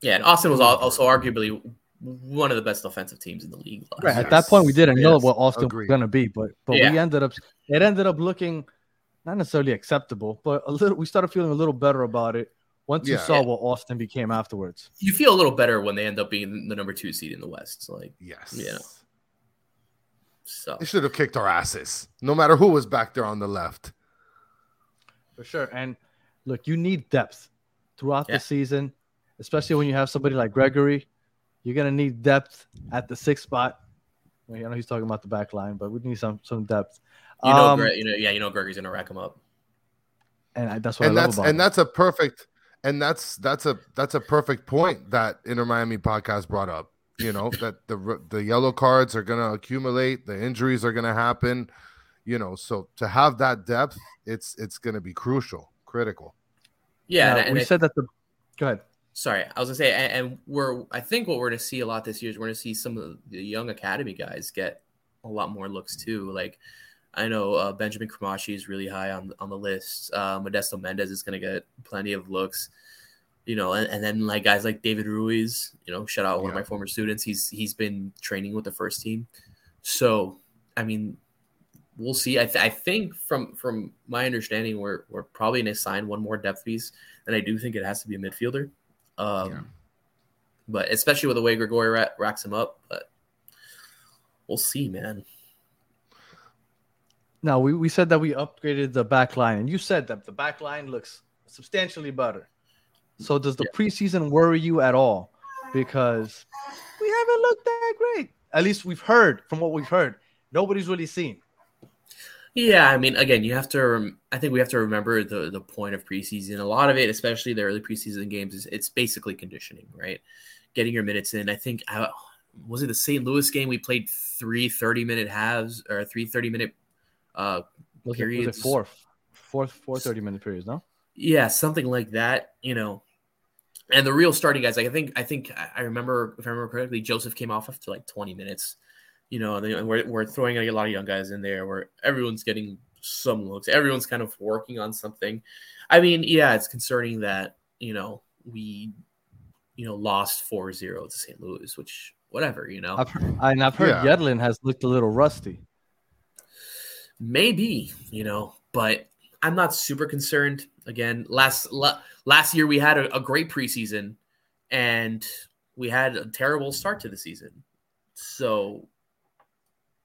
Yeah, and Austin was also arguably one of the best offensive teams in the league. last Right. year. At that point, we didn't know what Austin Agreed. was going to be, but but we ended up it ended up looking not necessarily acceptable, but a little. We started feeling a little better about it once you saw what Austin became afterwards. You feel a little better when they end up being the number two seed in the West. Like yes, Yeah. so. they should have kicked our asses, no matter who was back there on the left. For sure. And look, you need depth throughout Yeah. the season, especially when you have somebody like Gregore. You're gonna need depth at the sixth spot. I know he's talking about the back line, but we need some some depth. You know, Um, Gre- you know, yeah, you know, Gregore's gonna rack him up. and I, that's what and I love that's about and him. that's a perfect and that's that's a that's a perfect point that Inter Miami podcast brought up. You know [LAUGHS] that the the yellow cards are gonna accumulate, the injuries are gonna happen. You know, so to have that depth, it's it's gonna be crucial, critical. Yeah, Now, and, and we I- said that the. Go ahead. sorry, I was gonna say, and, and we're I think what we're gonna see a lot this year is we're gonna see some of the young academy guys get a lot more looks too. Like I know uh, Benjamin Cremaschi is really high on on the list. Uh, Modesto Mendez is gonna get plenty of looks. You know, and, and then like guys like David Ruiz, you know, shout out one of my former students. He's he's been training with the first team. So I mean, we'll see. I, th- I think from from my understanding, we're we're probably going to sign one more depth piece, and I do think it has to be a midfielder. Um, Yeah. But especially with the way Gregore ra- racks him up, but we'll see, man. No, we, we said that we upgraded the back line, and you said that the back line looks substantially better. So does the preseason worry you at all? Because we haven't looked that great. At least we've heard from what we've heard. Nobody's really seen. Yeah, I mean, again, you have to. Rem- I think we have to remember the the point of preseason. A lot of it, especially the early preseason games, is it's basically conditioning, right? Getting your minutes in. I think uh, was it the St. Louis game we played three 30 minute halves or three 30 minute uh Was it, was it Periods. four, four, four 30 minute periods, no? Yeah, something like that, you know. And the real starting guys, like I think, I think I I remember, if I remember correctly, Josef came off after like 20 minutes, you know, and we're, we're throwing a lot of young guys in there where everyone's getting some looks, everyone's kind of working on something. I mean, yeah, it's concerning that, you know, we, you know, lost 4 0 to St. Louis, which, whatever, you know, I've heard, and I've heard Yeah. Yedlin has looked a little rusty. Maybe, you know, but I'm not super concerned. Again, last la, last year we had a, a great preseason, and we had a terrible start to the season. So,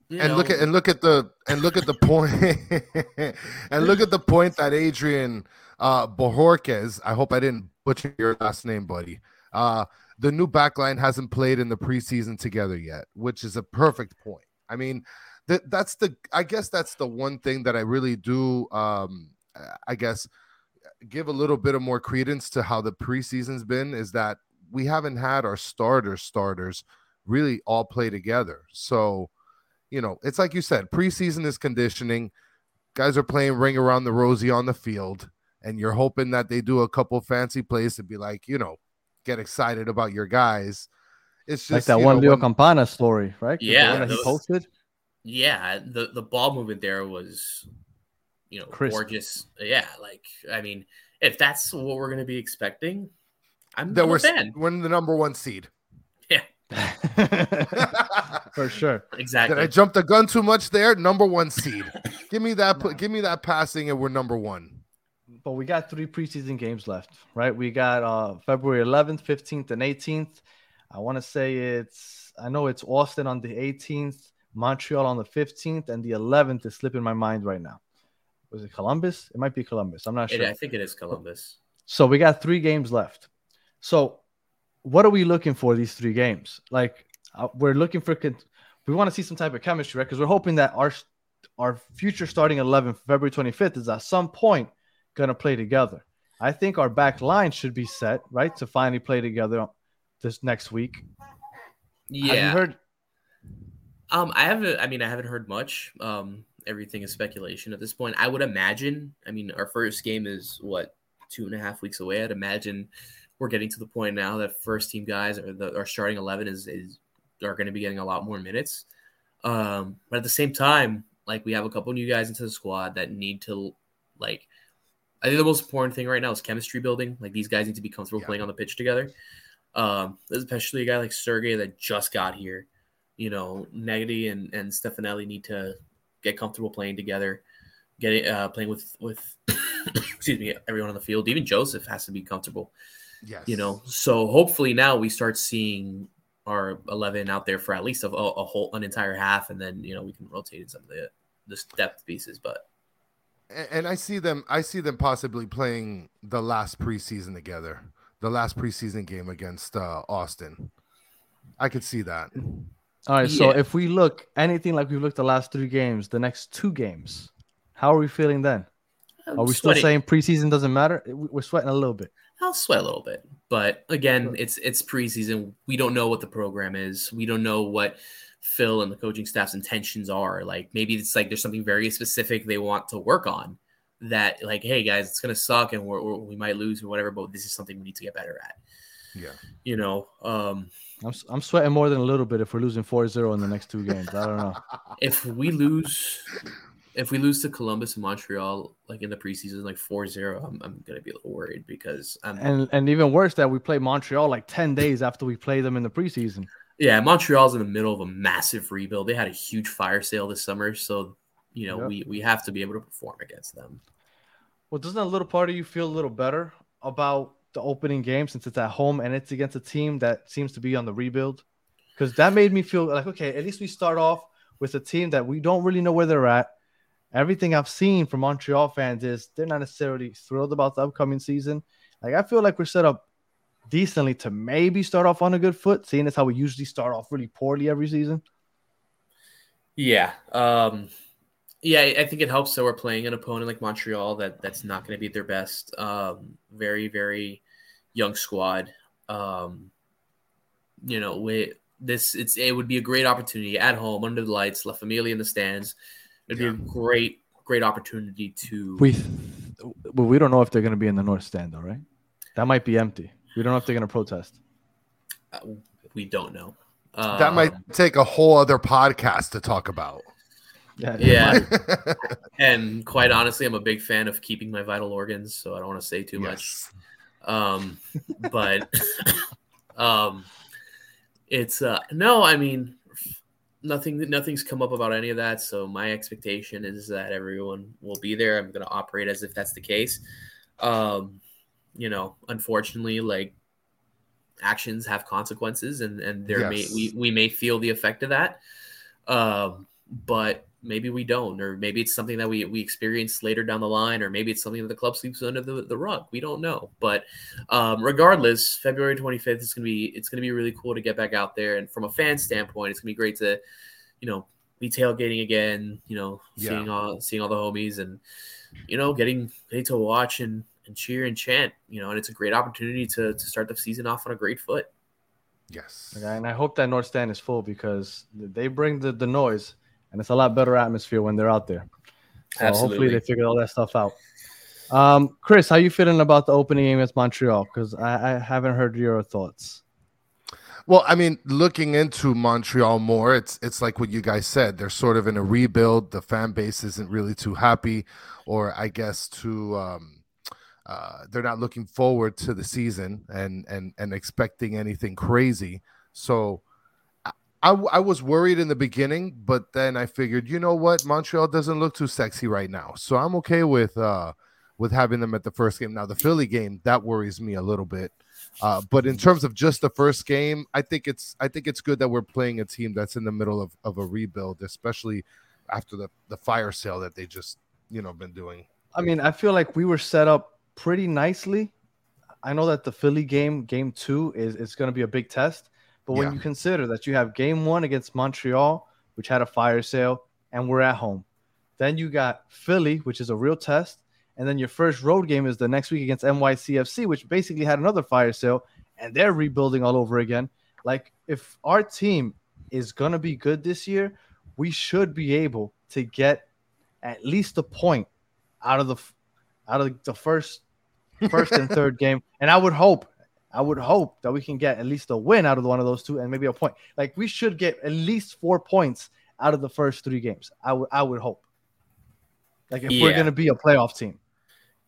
you and look at and look at the and look at the point [LAUGHS] and look at the point that Adrian uh Bojorquez, I hope I didn't butcher your last name, buddy. Uh the new backline hasn't played in the preseason together yet, which is a perfect point. I mean, that that's the I guess that's the one thing that I really do um I guess give a little bit of more credence to how the preseason's been is that we haven't had our starters starters really all play together. So, you know, it's like you said, preseason is conditioning. Guys are playing ring around the rosy on the field, and you're hoping that they do a couple fancy plays to be like, you know, get excited about your guys. It's just like that one know, Leo when- Campana story, right? The Yeah, one that he posted. Yeah, the the ball movement there was, you know, Crisp. gorgeous. Yeah, like I mean, if that's what we're gonna be expecting, I'm, that I'm we're a fan. we're the number one seed. Yeah, [LAUGHS] for sure. Exactly. Did I jump the gun too much there? Number one seed. [LAUGHS] give me that. Give me that passing, and we're number one. But we got three preseason games left, right? We got uh, February 11th, 15th, and 18th. I want to say it's I know it's Austin on the 18th, Montreal on the 15th, and the 11th is slipping my mind right now. Was it Columbus? It might be Columbus. I'm not It- sure. I think it is Columbus. So we got three games left. So what are we looking for these three games? Like uh, we're looking for con- we want to see some type of chemistry, right? Because we're hoping that our our future starting 11 February 25th is at some point going to play together. I think our back line should be set, right, to finally play together this next week. Yeah. Have you heard? Um, I haven't. I mean, I haven't heard much. Um, everything is speculation at this point. I would imagine. I mean, our first game is what two and a half weeks away. I'd imagine we're getting to the point now that first team guys or the our starting eleven is is are going to be getting a lot more minutes. Um, but at the same time, like we have a couple new guys into the squad that need to like. I think the most important thing right now is chemistry building. Like these guys need to be comfortable Yeah. playing on the pitch together. Um, especially a guy like Sergey that just got here you know, Negati and and Stefanelli need to get comfortable playing together, getting uh, playing with with [COUGHS] excuse me everyone on the field. Even Josef has to be comfortable, Yes. you know. So hopefully now we start seeing our eleven out there for at least a, a whole an entire half, and then you know we can rotate in some of the the depth pieces. But A- and I see them. I see them possibly playing the last preseason together, the last preseason game against uh, Austin. I could see that. All right, so if we look anything like we've looked the last three games, the next two games, how are we feeling then? I'm Are we still saying preseason doesn't matter? We- We're sweating a little bit. I'll sweat a little bit, but again, Sure. it's it's preseason. We don't know what the program is. We don't know what Phil and the coaching staff's intentions are. Like maybe it's like there's something very specific they want to work on. That like, hey guys, it's gonna suck and we're, we're, we might lose or whatever, but this is something we need to get better at. Yeah. You know, um, I'm, I'm sweating more than a little bit if we're losing 4-0 in the next two games. I don't know. [LAUGHS] if we lose, if we lose to Columbus and Montreal, like in the preseason, like 4-0, I'm, I'm gonna be a little worried because I'm And and even worse that we play Montreal like 10 days after we play them in the preseason. Yeah, Montreal's in the middle of a massive rebuild. They had a huge fire sale this summer, so you know Yeah. we we have to be able to perform against them. Well, doesn't a little part of you feel a little better about the opening game since it's at home and it's against a team that seems to be on the rebuild? Because that made me feel like, okay, at least we start off with a team that we don't really know where they're at. Everything I've seen from Montreal fans is they're not necessarily thrilled about the upcoming season. Like, I feel like we're set up decently to maybe start off on a good foot, seeing as how we usually start off really poorly every season. Yeah, um, yeah, I think it helps that we're playing an opponent like Montreal that that's not going to be their best. Um, very very young squad. Um, you know, we this it's it would be a great opportunity at home under the lights, La Familia in the stands. It'd Yeah. be a great great opportunity to We, well, we don't know if they're going to be in the North Stand, though, right? That might be empty. We don't know if they're going to protest. uh, we don't know. that might Um, take a whole other podcast to talk about. Yeah, Yeah. [LAUGHS] and quite honestly, I'm a big fan of keeping my vital organs, so I don't want to say too much. Um, but [LAUGHS] um, it's uh, no, I mean, nothing, nothing's come up about any of that. So my expectation is that everyone will be there. I'm going to operate as if that's the case. Um, you know, unfortunately, like actions have consequences, and and there Yes. may we we may feel the effect of that. Um, but maybe we don't, or maybe it's something that we we experience later down the line, or maybe it's something that the club sleeps under the, the rug. We don't know. But um, regardless, February 25th is gonna be it's gonna be really cool to get back out there, and from a fan standpoint, it's gonna be great to, you know, be tailgating again. You know, Yeah. seeing all seeing all the homies, and you know, getting getting to watch and and cheer and chant. You know, and it's a great opportunity to to start the season off on a great foot. Yes. And I hope that North Stand is full because they bring the, the noise, and it's a lot better atmosphere when they're out there. So hopefully they figured all that stuff out. Um, Chris, how you feeling about the opening game against Montreal? Because I, I haven't heard your thoughts. Well, I mean, looking into Montreal more, it's it's like what you guys said. They're sort of in a rebuild. The fan base isn't really too happy, or I guess to um, uh, they're not looking forward to the season and and and expecting anything crazy. So. I- w- I was worried in the beginning, but then I figured, you know what, Montreal doesn't look too sexy right now, so I'm okay with uh with having them at the first game. Now the Philly game that worries me a little bit. Uh, but in terms of just the first game, I think it's I think it's good that we're playing a team that's in the middle of, of a rebuild, especially after the, the fire sale that they just you know been doing. I mean, I feel like we were set up pretty nicely. I know that the Philly game, game two, is is going to be a big test. But when Yeah. you consider that you have game one against Montreal, which had a fire sale, and we're at home, then you got Philly, which is a real test, and then your first road game is the next week against NYCFC, which basically had another fire sale, and they're rebuilding all over again. Like, if our team is going to be good this year, we should be able to get at least a point out of the out of the first first and [LAUGHS] third game. And I would hope, I would hope that we can get at least a win out of one of those two and maybe a point. Like we should get at least four points out of the first three games. I would I would hope. Like if we're gonna be a playoff team.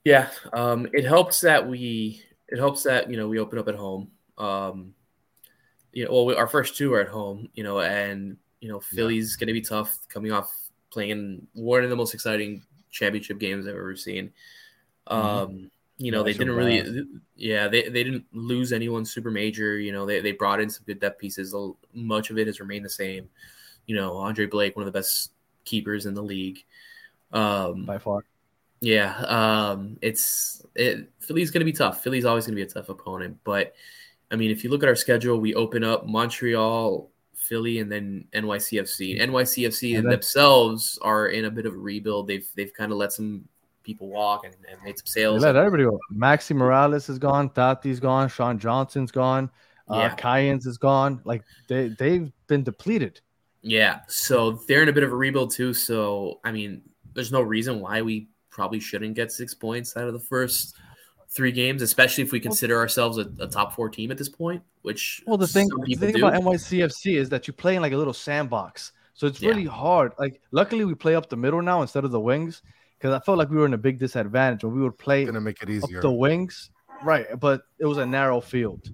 Yeah, um, it helps that we it helps that you know we open up at home. Um, you know, well, we, our first two are at home, you know, and you know Philly's going to be tough coming off playing one of the most exciting championship games I've ever seen. Um, you know, they didn't really, yeah, they, they didn't lose anyone super major. You know, they, they brought in some good depth pieces. Much of it has remained the same. You know, Andre Blake, one of the best keepers in the league. Um, by far. yeah, um, it's it, Philly's going to be tough. Philly's always going to be a tough opponent, but I mean, if you look at our schedule, we open up Montreal, Philly, and then NYCFC. NYCFC And themselves are in a bit of a rebuild. They've they've kind of let some people walk and, and made some They sales. let everybody go. Maxi Morales is gone, Tati's gone, Sean Johnson's gone, uh Yeah. Callens is gone. Like they they've been depleted. Yeah, so they're in a bit of a rebuild too. So I mean, there's no reason why we probably shouldn't get six points out of the first three games, especially if we consider ourselves a, a top four team at this point. Which Well, the thing, the thing do. about NYCFC is that you play in like a little sandbox, so it's Yeah. really hard. Like, luckily we play up the middle now instead of the wings, because I felt like we were in a big disadvantage when we would play Gonna make it up easier. the wings, right? But it was a narrow field.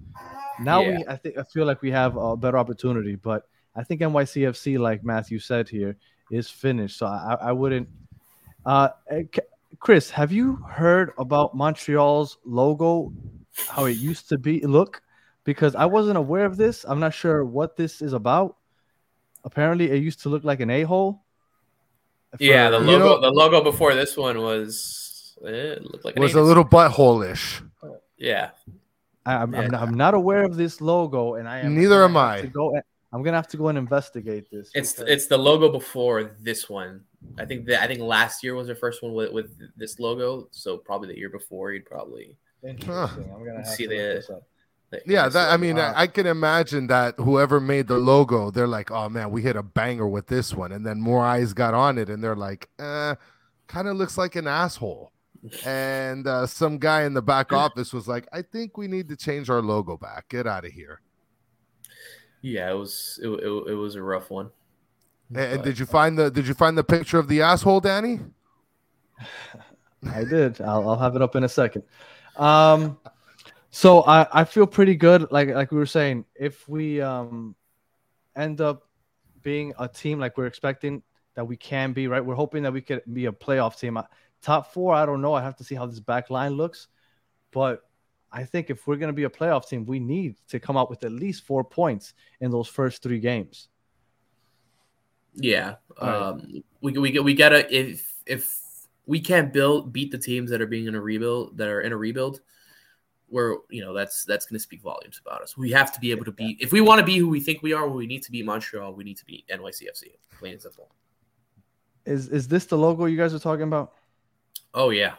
Now Yeah. we, I think, I feel like we have a better opportunity, but I think NYCFC, like Matthew said here, is finished. So I, I wouldn't. Uh, eh, Chris, have you heard about Montreal's logo? How it used to be look? Because I wasn't aware of this. I'm not sure what this is about. Apparently, it used to look like an a hole. Yeah, the You logo know- the logo before this one was it looked like an was a little butthole-ish. yeah. I, I'm, I'm, not, I'm not aware of this logo, and I am Neither am I. to Go, I'm gonna have to go and investigate this. It's because- it's the logo before this one. I think that I think last year was their first one with, with this logo. So probably the year before you'd probably interesting. I'm gonna have See to the- this up. Yeah, that I mean, Uh, I, I can imagine that whoever made the logo, they're like, "Oh man, we hit a banger with this one," and then more eyes got on it, and they're like, "Uh, kind of looks like an asshole." And uh, some guy in the back [LAUGHS] office was like, "I think we need to change our logo back. Get out of here." yeah, it was it, it, it was a rough one. And, and did you find the Did you find the picture of the asshole, Danny? [LAUGHS] I did. I'll, I'll have it up in a second. Um, [LAUGHS] so I, I feel pretty good. Like like we were saying, if we um end up being a team like we're expecting that we can be, right? We're hoping that we could be a playoff team. Top four, I don't know. I have to see how this back line looks, but I think if we're gonna be a playoff team, we need to come out with at least four points in those first three games. Yeah, right. um, we we we gotta if if we can't build beat the teams that are being in a rebuild that are in a rebuild, where you know that's that's going to speak volumes about us. We have to be able to be if we want to be who we think we are. We need to be Montreal. We need to be NYCFC. Plain and simple. Is is this the logo you guys are talking about? Oh yeah,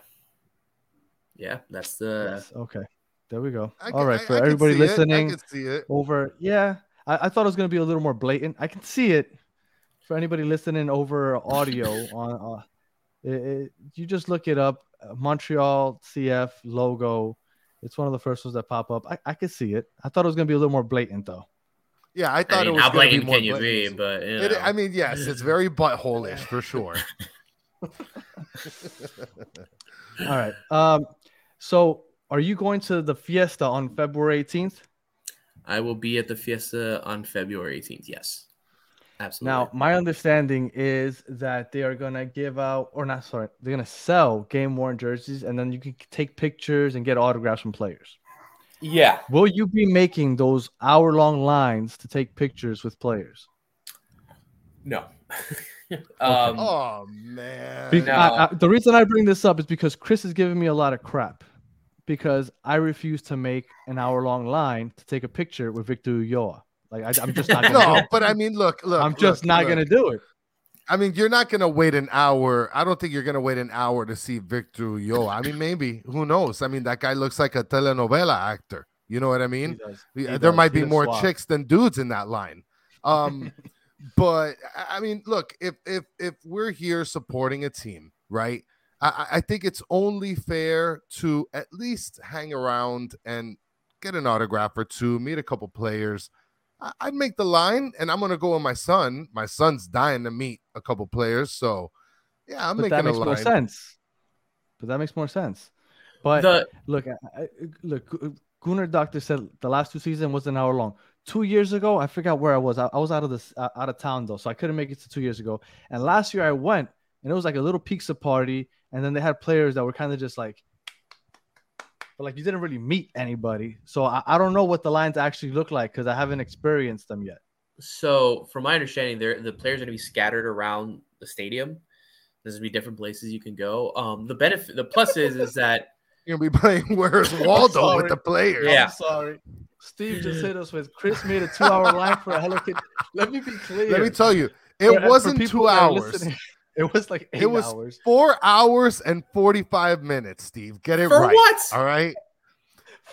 yeah. That's the Yes. Okay. There we go. I All can- right, I- for I can everybody see it. listening, I can see it. over yeah I, I thought it was going to be a little more blatant i can see it for anybody listening over audio [LAUGHS] on uh, it, it- you just look it up uh, montreal cf logo it's one of the first ones that pop up i, I could see it i thought it was going to be a little more blatant though Yeah, I I thought mean, it was how gonna be blatant more can you be? blatant. But you It. I mean, yes, it's very butthole-ish for sure. [LAUGHS] all right um so are you going to the fiesta on february 18th I will be at the Fiesta on February 18th. Yes. Absolutely. Now, my understanding is that they are gonna give out, or not, sorry, they're gonna sell game worn jerseys, and then you can take pictures and get autographs from players. yeah. Will you be making those hour long lines to take pictures with players? No. [LAUGHS] um, Oh man. Be- No. I- I- the reason I bring this up is because Chris is giving me a lot of crap because I refuse to make an hour long line to take a picture with Victor Ulloa. Like I, am just [LAUGHS] not gonna do no, but I mean, look, look. I'm just look, not look. gonna do it. I mean, you're not gonna wait an hour. I don't think you're gonna wait an hour to see Victor Yo. I mean, maybe who knows? I mean, that guy looks like a telenovela actor. You know what I mean? He does. He there does. might He be more suave. chicks than dudes in that line. Um, [LAUGHS] but I mean, look, if if if we're here supporting a team, right? I- I think it's only fair to at least hang around and get an autograph or two, meet a couple players. I, I'd make the line, and I'm gonna go with my son. My son's dying to meet a couple players, so yeah, I'm But making that a makes line. more sense. But that makes more sense. But the look, I, I- look, Gu- Gunnar Doctor said the last two seasons was an hour long. Two years ago, I forgot where I was. I, I was out of this uh, out of town though, so I couldn't make it to two years ago. And last year I went, and it was like a little pizza party, and then they had players that were kind of just like, but like you didn't really meet anybody. So I, I don't know what the lines actually look like because I haven't experienced them yet. so from my understanding, there the players are going to be scattered around the stadium. There's going to be different places you can go. Um, the benefit, the plus is, is that [LAUGHS] You're gonna be playing Where's [LAUGHS] Waldo with the players. Yeah. I'm sorry. Steve just hit us with Chris made a two-hour line for a Hello Kitty. Let me be clear. Let me tell you, it For- for wasn't people two that are hours. Listening, It was like eight It was hours. four hours and 45 minutes, Steve. Get it for right. what? All right.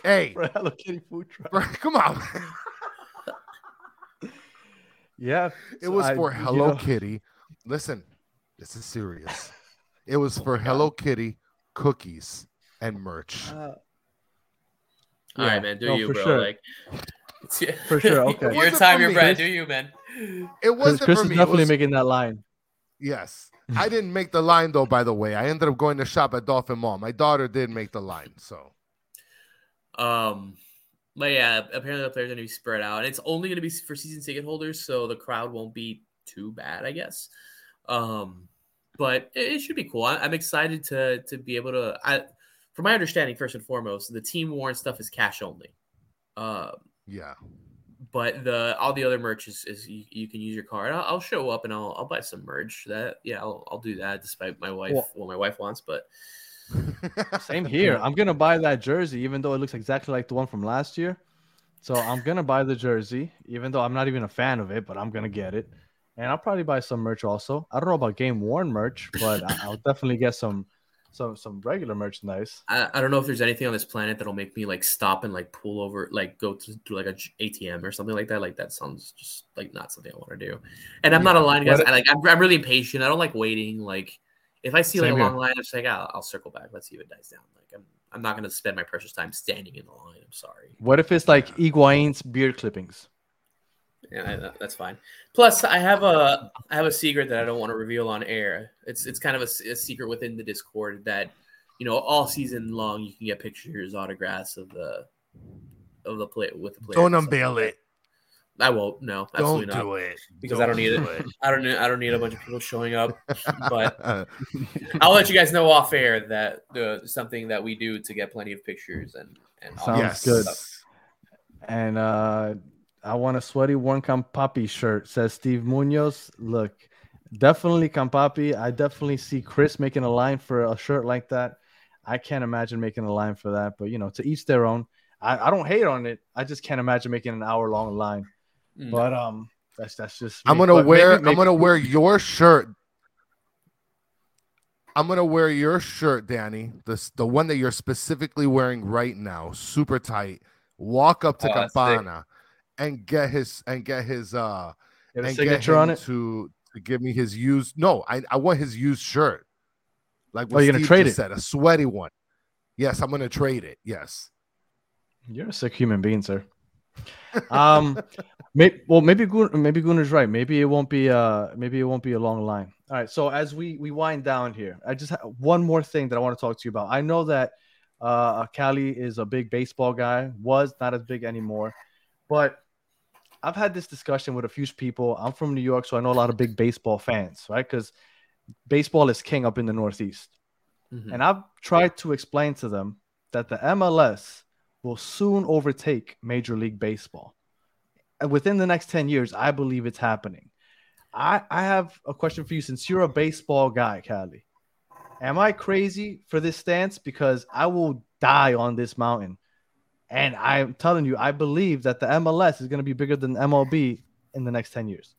Hey, for a Hello Kitty food truck. bro, [LAUGHS] come on. Yeah, It so was I- for you Hello know, Kitty. Listen, this is serious. [LAUGHS] It was for Hello Kitty cookies and merch. uh, All Yeah, right, man. Do no, you, for bro? sure. Like, [LAUGHS] For sure, okay. Your time, your me. bread. Do you, man? It wasn't Chris for is me. It definitely was- making that line. yes. [LAUGHS] I didn't make the line though, by the way. I ended up going to shop at Dolphin Mall. My daughter did make the line, so Um, but yeah, apparently the players are going to be spread out, and it's only going to be for season ticket holders, so the crowd won't be too bad, I guess. Um, but it, it should be cool. I, I'm excited to to be able to. I, from my understanding, first and foremost, the team worn stuff is cash only. Um, yeah. But the all the other merch is, is you, you can use your card. I'll, I'll show up and I'll I'll buy some merch. That yeah, I'll, I'll do that despite my wife Well- what my wife wants. But [LAUGHS] Same here. I'm gonna buy that jersey, even though it looks exactly like the one from last year. So I'm gonna buy the jersey, even though I'm not even a fan of it, but I'm gonna get it. And I'll probably buy some merch also. I don't know about game worn merch, but I- I'll definitely get some some some regular merchandise. I, I don't know if there's anything on this planet that'll make me like stop and like pull over, like go to, to like a ATM or something like that. Like that sounds just like not something I want to do. And I'm not a line guy. I, like I'm, I'm really impatient. I don't like waiting. Like if I see like a long here. line, I'm just like I'll, I'll circle back. Let's see if it dies down. Like I'm I'm not gonna spend my precious time standing in the line. I'm sorry. What if it's like Higuain's beard clippings? Yeah, I- that's fine. Plus, I have a I have a secret that I don't want to reveal on air. It's it's kind of a secret within the Discord that you know all season long you can get pictures, autographs of the of the play with the players. Don't and unveil like it. I won't. No, absolutely Don't not. do it. Because I don't need it. do I don't I don't need a bunch of people showing up. [LAUGHS] But. I'll let you guys know off air that uh, something that we do to get plenty of pictures and and Sounds yes. good. And uh I want a sweaty one Campapi shirt, says Steve Munoz. Look, definitely Campapi. I definitely see Chris making a line for a shirt like that. I can't imagine making a line for that, but you know, to each their own. I, I don't hate on it. I just can't imagine making an hour long line. Mm. But um that's that's just I'm gonna But wear. maybe- I'm gonna wear your shirt. I'm gonna wear your shirt, Danny. This the one that you're specifically wearing right now, super tight. Walk up to Oh, that's sick. Campana and get his and get his uh Get and signature get him on it. to to give me his used. No, I I want his used shirt. Like Oh, what you're gonna trade just it? said, a sweaty one. Yes, I'm gonna trade it. Yes. You're a sick human being, sir. Um, [LAUGHS] may, well, maybe Gun, maybe Gunnar's right. Maybe it won't be uh maybe it won't be a long line. All right. So as we we wind down here, I just have one more thing that I want to talk to you about. I know that uh Cali is a big baseball guy. Was not as big anymore, but I've had this discussion with a few people. I'm from New York, so I know a lot of big baseball fans, right? Because baseball is king up in the Northeast. Mhm. And I've tried to explain to them that the MLS will soon overtake Major League Baseball. And within the next 10 years, I believe it's happening. I, I have a question for you since you're a baseball guy, Callie. Am I crazy for this stance? Because I will die on this mountain. And I'm telling you, I believe that the MLS is going to be bigger than MLB in the next 10 years.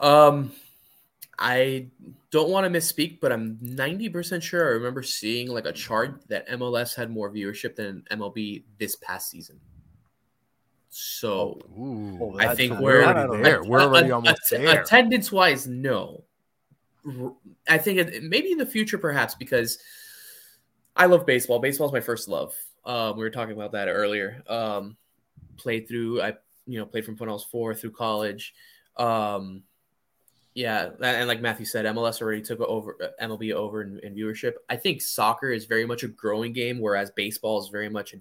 Um, I don't want to misspeak, but I'm 90% sure I remember seeing like a chart that MLS had more viewership than MLB this past season. So Ooh, Oh, I that's think not- we're already there. We're already almost there. Attendance wise, no. I think it, maybe in the future, perhaps, because I love baseball. Baseball is my first love. Um, we were talking about that earlier. Um, played through, I you know played from when I was four through college. Um, yeah, and, like Matthew said, MLS already took over uh, MLB over in, in viewership. I think soccer is very much a growing game, whereas baseball is very much,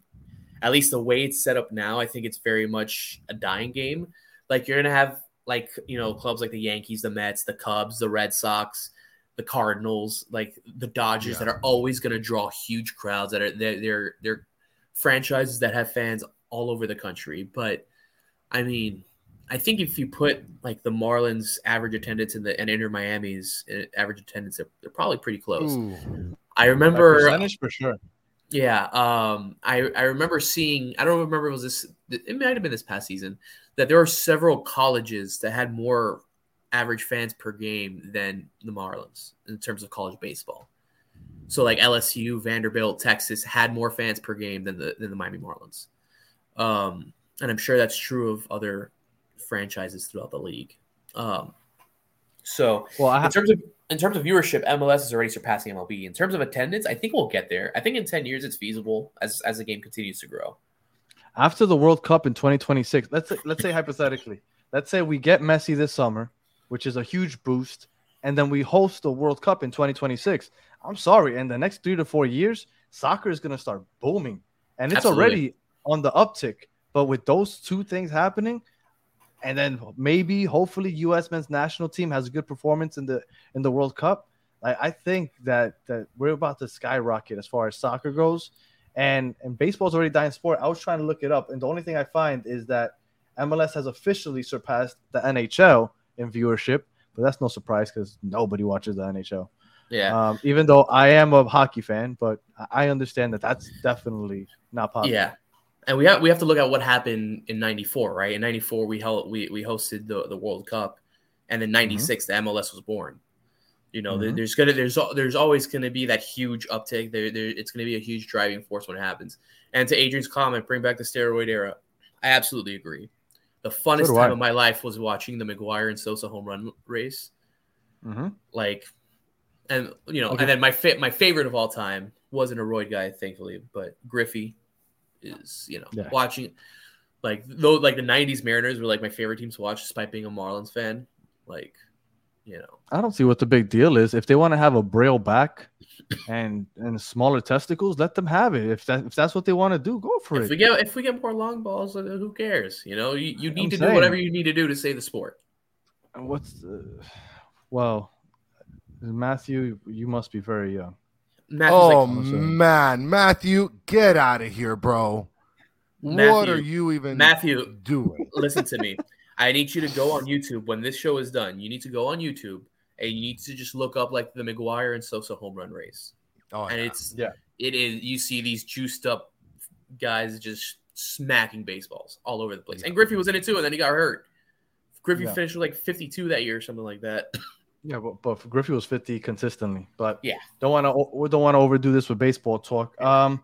at least the way it's set up now. I think it's very much a dying game. Like you're gonna have like you know clubs like the Yankees, the Mets, the Cubs, the Red Sox, the Cardinals, like the Dodgers Yeah. that are always going to draw huge crowds that are they're, they're they're franchises that have fans all over the country. But I mean, I think if you put like the Marlins average attendance and the and Inter Miami's uh, average attendance, they're, they're probably pretty close. Ooh. I remember percentage for sure. yeah, um, I I remember seeing. I don't remember if it was this. It might have been this past season that there were several colleges that had more average fans per game than the Marlins in terms of college baseball. So like LSU, Vanderbilt, Texas had more fans per game than the than the Miami Marlins, um, and I'm sure that's true of other franchises throughout the league. Um, so Well, in terms of in terms of viewership, MLS is already surpassing MLB. In terms of attendance, I think we'll get there. I think in ten years it's feasible as as the game continues to grow. after the World Cup in 2026, let's say, let's say hypothetically, let's say we get Messi this summer, which is a huge boost, and then we host the World Cup in 2026. I'm sorry, in the next three to four years, soccer is going to start booming, and it's Absolutely. already on the uptick. But with those two things happening, and then maybe, hopefully, U.S. men's national team has a good performance in the in the World Cup. I, I think that that we're about to skyrocket as far as soccer goes and and baseball's already dying sport. I was trying to look it up, and the only thing I find is that MLS has officially surpassed the NHL in viewership, but that's no surprise because nobody watches the NHL. Yeah, Um, even though I am a hockey fan, but I- understand that that's definitely not possible. yeah. And we have we have to look at what happened in '94, right? In '94, we held we we hosted the the World Cup, and in '96 the MLS was born. You know, Mhm. there's gonna there's there's always gonna be that huge uptick. There, there it's gonna be a huge driving force when it happens. And to Adrian's comment, bring back the steroid era. I absolutely agree. The funnest do time I. of my life was watching the McGwire and Sosa home run race. Mhm. Like, and you know, Okay. and then my fa- my favorite of all time wasn't a Royd guy, thankfully, but Griffey is you know Yeah. watching like though like the '90s Mariners were like my favorite team to watch, despite being a Marlins fan. Like, you know, I don't see what the big deal is. If they want to have a braille back and and smaller testicles, let them have it. If that if that's what they want to do, go for if it. we get if we get more long balls, uh, who cares? You know, you, you need I'm to saying. do whatever you need to do to save the sport. And What's the, well, Matthew? You must be very young. Matthew's Oh like, man, Matthew, get out of here, bro. what are you even Matthew, doing? listen to me. I need you to go on YouTube when this show is done. You need to go on YouTube and you need to just look up like the McGwire and Sosa home run race. Oh, and yeah. it's Yeah. it is you see these juiced up guys just smacking baseballs all over the place. And Griffey was in it too, and then he got hurt. Griffey Yeah. finished with like 52 that year or something like that. [COUGHS] Yeah, but, but Griffey was 50 consistently. But Yeah. don't want to we don't want to overdo this with baseball talk. Um,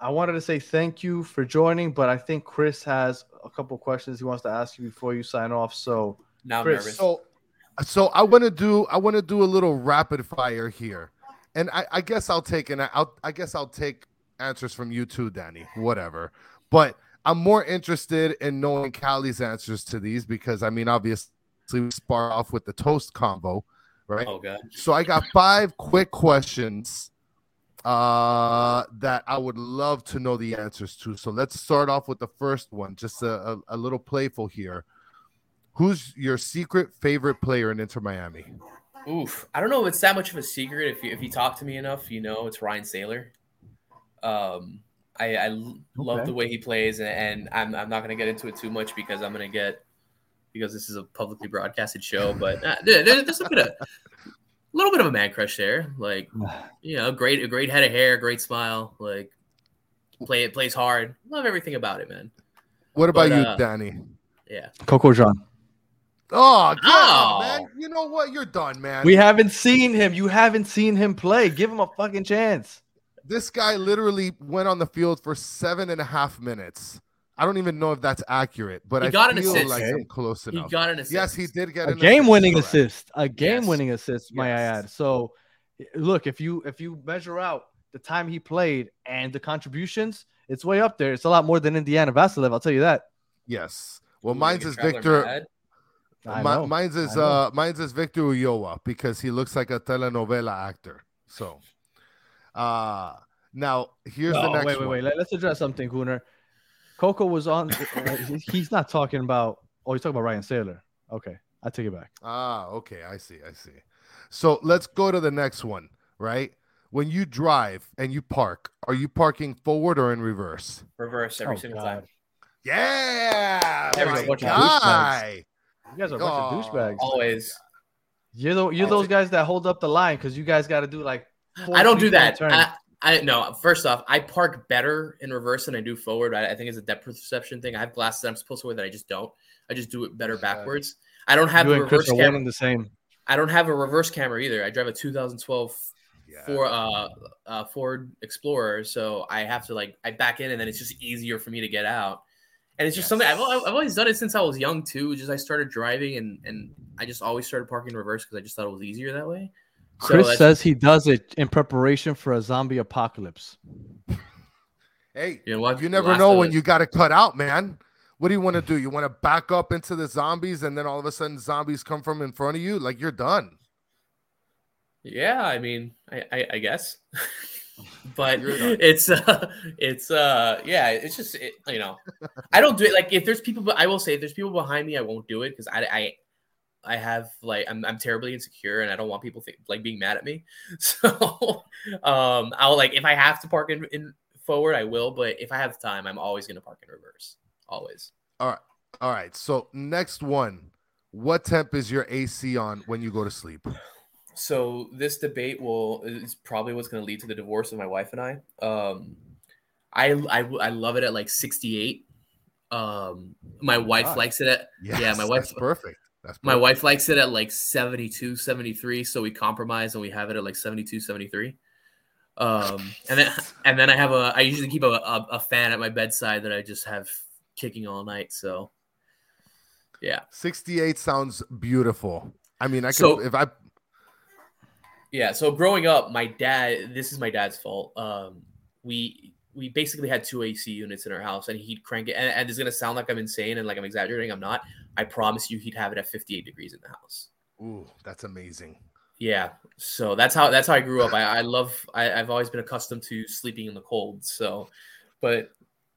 I wanted to say thank you for joining, but I think Chris has a couple questions he wants to ask you before you sign off. So Now Chris, nervous. So, so I want to do I want to do a little rapid fire here, and I, I guess I'll take an I'll I guess I'll take answers from you too, Danny. Whatever, but I'm more interested in knowing Callie's answers to these because I mean, obviously, we start off with the toast combo, right? oh god. So I got five quick questions uh, that I would love to know the answers to. So let's start off with the first one, just a, a, a little playful here. Who's your secret favorite player in Inter Miami? Oof. I don't know if it's that much of a secret. If you if you talk to me enough, you know it's Ryan Sailor. Um, I, love Okay. the way he plays, and, and I'm I'm not gonna get into it too much because I'm gonna get because this is a publicly broadcasted show. But uh, there, there- there's a bit of a little bit of a man crush there. Like [SIGHS] you know, great a great head of hair, great smile. Like play it plays hard. Love everything about it, man. What about But, you, uh, Danny? Yeah. Coco John. Oh, get Oh. man. You know what? You're done, man. We haven't seen him. You haven't seen him play. Give him a fucking chance. this guy literally went on the field for seven and a half minutes. I don't even know if that's accurate, but He I got an feel assist. like Okay. I'm close He got an assist. Yes, he did get A an game-winning correct. assist. A game-winning assist, may I Yes. add. So, look, if you if you measure out the time he played and the contributions, it's way up there. It's a lot more than Indiana Vassilev. I'll tell you that. Yes. Well, Ooh, mine's is Victor. mad. I Mi- know. mine's is uh mine's is Victor Ulloa because he looks like a telenovela actor. So uh now here's the next wait, wait, one. wait. Let, us address something, Gunnar. Coco was on. uh, he's not talking about. Oh, he's talking about Ryan Sailor. Okay, I take it back. Ah, okay, I see, I see. So let's go to the next one, right? When you drive and you park, are you parking forward or in reverse? Reverse every Oh, single God. time. Yeah, There we my go. Guy. You guys are a bunch Oh. of douchebags. Always. You're the, you're those guys that hold up the line because you guys got to do like. I don't do that. I, I no. First off, I park better in reverse than I do forward. I, I think it's a depth perception thing. I have glasses that I'm supposed to wear that I just don't. I just do it better backwards. I don't have you a and reverse Chris are one camera. and the same. I don't have a reverse camera either. I drive a 2012 Yeah. for uh, uh Ford Explorer, so I have to like I back in and then it's just easier for me to get out. And it's just something I've, I've always done it since I was young too. Just I started driving and and I just always started parking in reverse because I just thought it was easier that way. So Chris says he does it in preparation for a zombie apocalypse. [LAUGHS] Hey, You know what? you never know when Us. you got to cut out, man. What do you want to do? You want to back up into the zombies, and then all of a sudden zombies come from in front of you? Like you're done. Yeah, I mean, I, I, I guess, [LAUGHS] but it's uh, [LAUGHS] it's uh, yeah, it's just it, you know, I don't do it. Like if there's people, but I will say if there's people behind me, I won't do it because I, I, I have like I'm, I'm terribly insecure and I don't want people think, like being mad at me. [LAUGHS] So, um, I'll like if I have to park in, in forward, I will. But if I have time, I'm always gonna park in reverse. Always. all right all right So next one. What temp is your AC on when you go to sleep? So this debate will is probably what's going to lead to the divorce of my wife and I. Um, I, I I love it at like 68. Um, my wife God. likes it at Yes, my wife- That's perfect. That's my wife likes it at like 72, 73. So we compromise and we have it at like 72, 73. Um, and then and then I have a I usually keep a, a, a fan at my bedside that I just have kicking all night. So yeah. 68 sounds beautiful. I mean, I could So- if I Yeah, so growing up, my dad, this is my dad's fault. Um, we we basically had two AC units in our house, and he'd crank it. And, and it's gonna sound like I'm insane and like I'm exaggerating. I'm not. I promise you, he'd have it at 58 degrees in the house. Ooh, that's amazing. Yeah, so that's how that's how I grew up. I, I love. I, I've always been accustomed to sleeping in the cold. So, but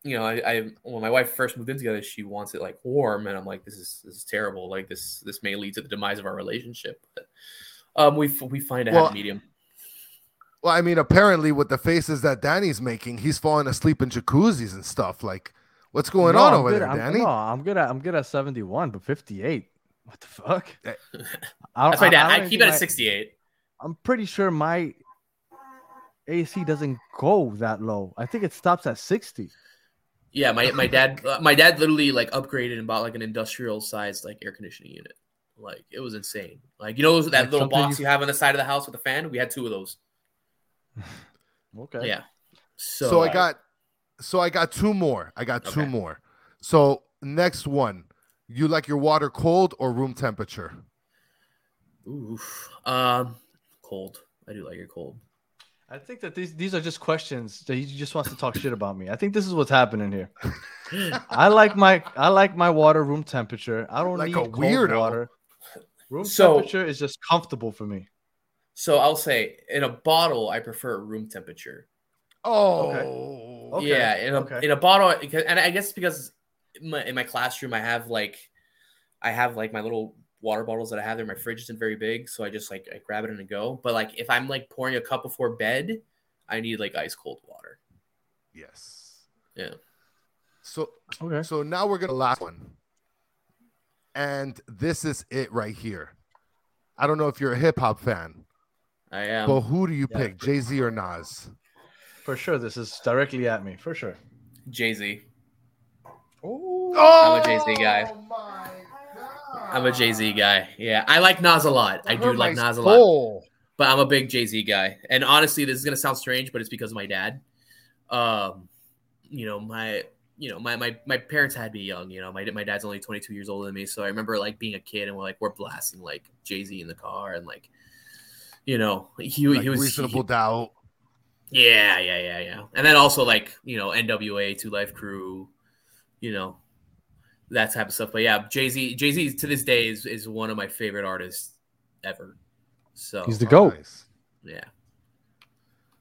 you know, I, I when my wife first moved in together, she wants it like warm, and I'm like, this is this is terrible. Like this this may lead to the demise of our relationship. But um, we we find a Well, happy medium. Well, I mean, apparently with the faces that Danny's making, he's falling asleep in jacuzzis and stuff. Like, what's going No, on I'm over good- there, I'm, Danny? No, I'm good at I'm good at 71, but 58. What the fuck? Eh. [LAUGHS] I- That's my I- dad. I I, don't keep it at 68. I'm pretty sure my AC doesn't go that low. I think it stops at 60. Yeah, my my dad uh, my dad literally like upgraded and bought like an industrial sized like air conditioning unit. Like it was insane. Like you know that Like little box you- you have on the side of the house with the fan. We had two of those. [LAUGHS] Okay. Yeah. So, So I uh, got, so I got two more. I got two more. So next one, you like your water cold or room temperature? oof. Um, cold. I do like it cold. I think that these these are just questions that he just wants to talk shit about me. I think this is what's happening here. [LAUGHS] I like my I like my water room temperature. I don't Like need a cold weirdo. water. Room So- temperature is just comfortable for me. So I'll say in a bottle, I prefer room temperature. Oh, Okay. Oh. Yeah, in a okay. in a bottle, and I guess because in my, in my classroom I have like, I have like my little water bottles that I have there. My fridge isn't very big, so I just like I grab it and I go. But like if I'm like pouring a cup before bed, I need like ice cold water. yes. Yeah. So Okay. so now we're gonna last one, and this is it right here. I don't know if you're a hip hop fan, I am. but who do you yeah. pick, Jay Z or Nas? For sure, this is directly at me. For sure. Jay Z. Oh. I'm a Jay-Z guy. Oh my I'm a Jay Z guy. Yeah, I like Nas a lot. I That do hurt like my Nas a lot. but I'm a big Jay Z guy. And honestly, this is gonna sound strange, but it's because of my dad. Um, you know, my you know, my my my parents had me young. You know, my my dad's only 22 years older than me, so I remember like being a kid and we're like we're blasting like Jay Z in the car and like, you know, he Like he was reasonable he- doubt. yeah, yeah, yeah, yeah. And then also like you know NWA, Two Live Crew, you know, that type of stuff. But yeah, Jay Z, Jay Z to this day is is one of my favorite artists ever. So He's the goat. Nice. yeah.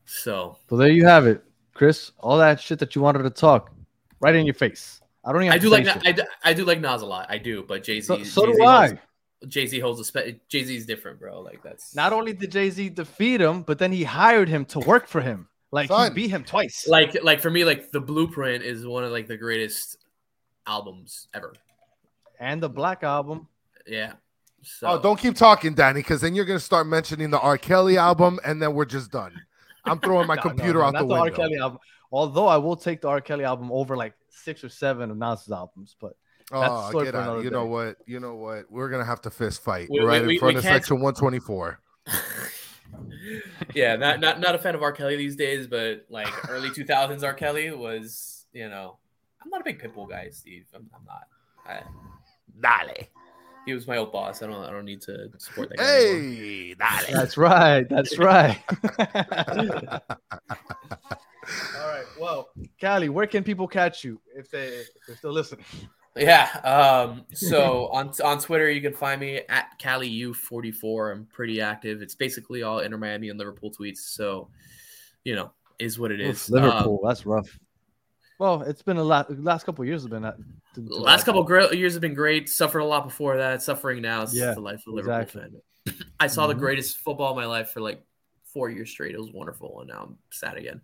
So So there you have it, Chris. All that shit that you wanted to talk, right in your face. I don't even. I do like say Na- shit. I do, I do like Nas a lot. I do, but Jay Z. So, so do I. Jay Z holds a spe- Jay Z is different, bro. Like that's Not only did Jay Z defeat him, but then he hired him to work for him. Like Son. he beat him twice. like like for me, like the Blueprint is one of like the greatest albums ever. and the Black album. Yeah. So Oh, don't keep talking, Danny, because then you're gonna start mentioning the R. Kelly album, and then we're just done. I'm throwing my [LAUGHS] No, no, computer no, out not the the window. R. Kelly album. Although I will take the R. Kelly album over like six or seven of Nas's albums, but That's Oh, story get for out! another You know what? You know what? We're gonna have to fist fight We- right we- in we- front we of can't- section 124. [LAUGHS] yeah, not not not a fan of R. Kelly these days, but like early 2000s R. Kelly was, you know, I'm not a big Pitbull guy, Steve. I'm, I'm not. I, Dale. he was my old boss. I don't I don't need to support that guy. Hey, dale. that's right. That's right. [LAUGHS] [LAUGHS] All right. Well, Callie, where can people catch you if they if they're still listening? Yeah. Um, so [LAUGHS] on on Twitter, you can find me at CaliU44. I'm pretty active. It's basically all Inter Miami and Liverpool tweets. So, you know, is what it is. Oof, Liverpool. that's rough. Well, it's been a lot. Last couple of years have been. That, Um, the last couple of gr- years have been great. Suffered a lot before that. Suffering now. It's Yeah, the life of a Liverpool exactly. fan. I saw the Mhm. greatest football of my life for like four years straight. It was wonderful, and now I'm sad again.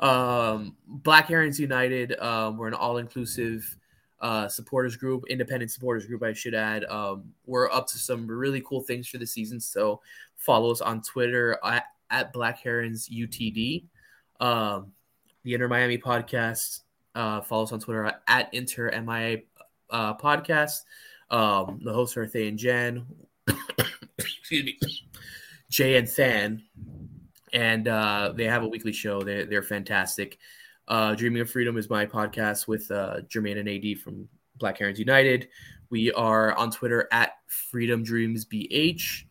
Um, Black Herons United. Um, we're an all-inclusive uh, supporters group, independent supporters group. I should add. Um, we're up to some really cool things for the season. So follow us on Twitter at, at Black Herons UTD. Um, the Inter Miami podcast. Uh, follow us on Twitter at, Inter MIA uh, podcast. Um, the hosts are Thay and Jen. [COUGHS] Excuse me, Jay and Than, and uh, they have a weekly show. They, they're fantastic. Uh, Dreaming of Freedom is my podcast with uh, Jermaine and AD from Black Herons United. We are on Twitter at Freedom Dreams BH.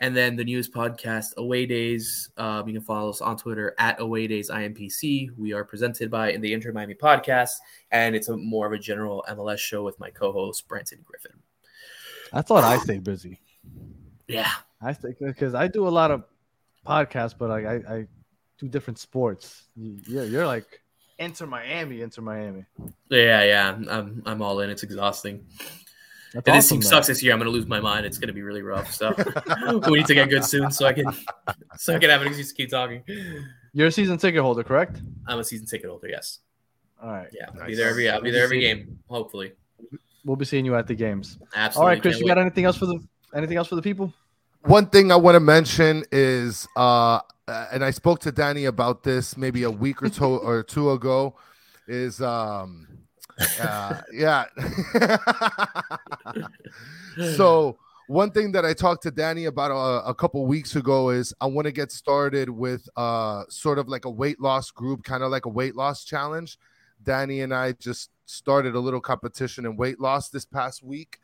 And then the newest podcast, Away Days. Um, you can follow us on Twitter at Away Days IMPC. We are presented by in the Inter Miami podcast, and it's a more of a general MLS show with my co-host Branson Griffin. I thought I stayed busy. Yeah, I think because I do a lot of podcasts, but like I, I do different sports. Yeah, You're, you're like Inter Miami, Inter Miami. yeah, yeah. I'm I'm all in. It's exhausting. That's And this team though. sucks this year. I'm gonna lose my mind. It's gonna be really rough. So [LAUGHS] we need to get good soon, so I can so I can have an excuse to keep talking. You're a season ticket holder, correct? I'm a season ticket holder. Yes. All right. Yeah. I'll Be there every. I'll be there every game. Hopefully. We'll be seeing you at the games. Absolutely. All right, Chris, Can't you wait. got anything else for the anything else for the people? One thing I want to mention is, uh, uh, and I spoke to Danny about this maybe a week or two [LAUGHS] or two ago, is um, uh, yeah. [LAUGHS] so one thing that I talked to Danny about a, a couple weeks ago is I want to get started with uh sort of like a weight loss group, kind of like a weight loss challenge. Danny and I just started a little competition in weight loss this past week,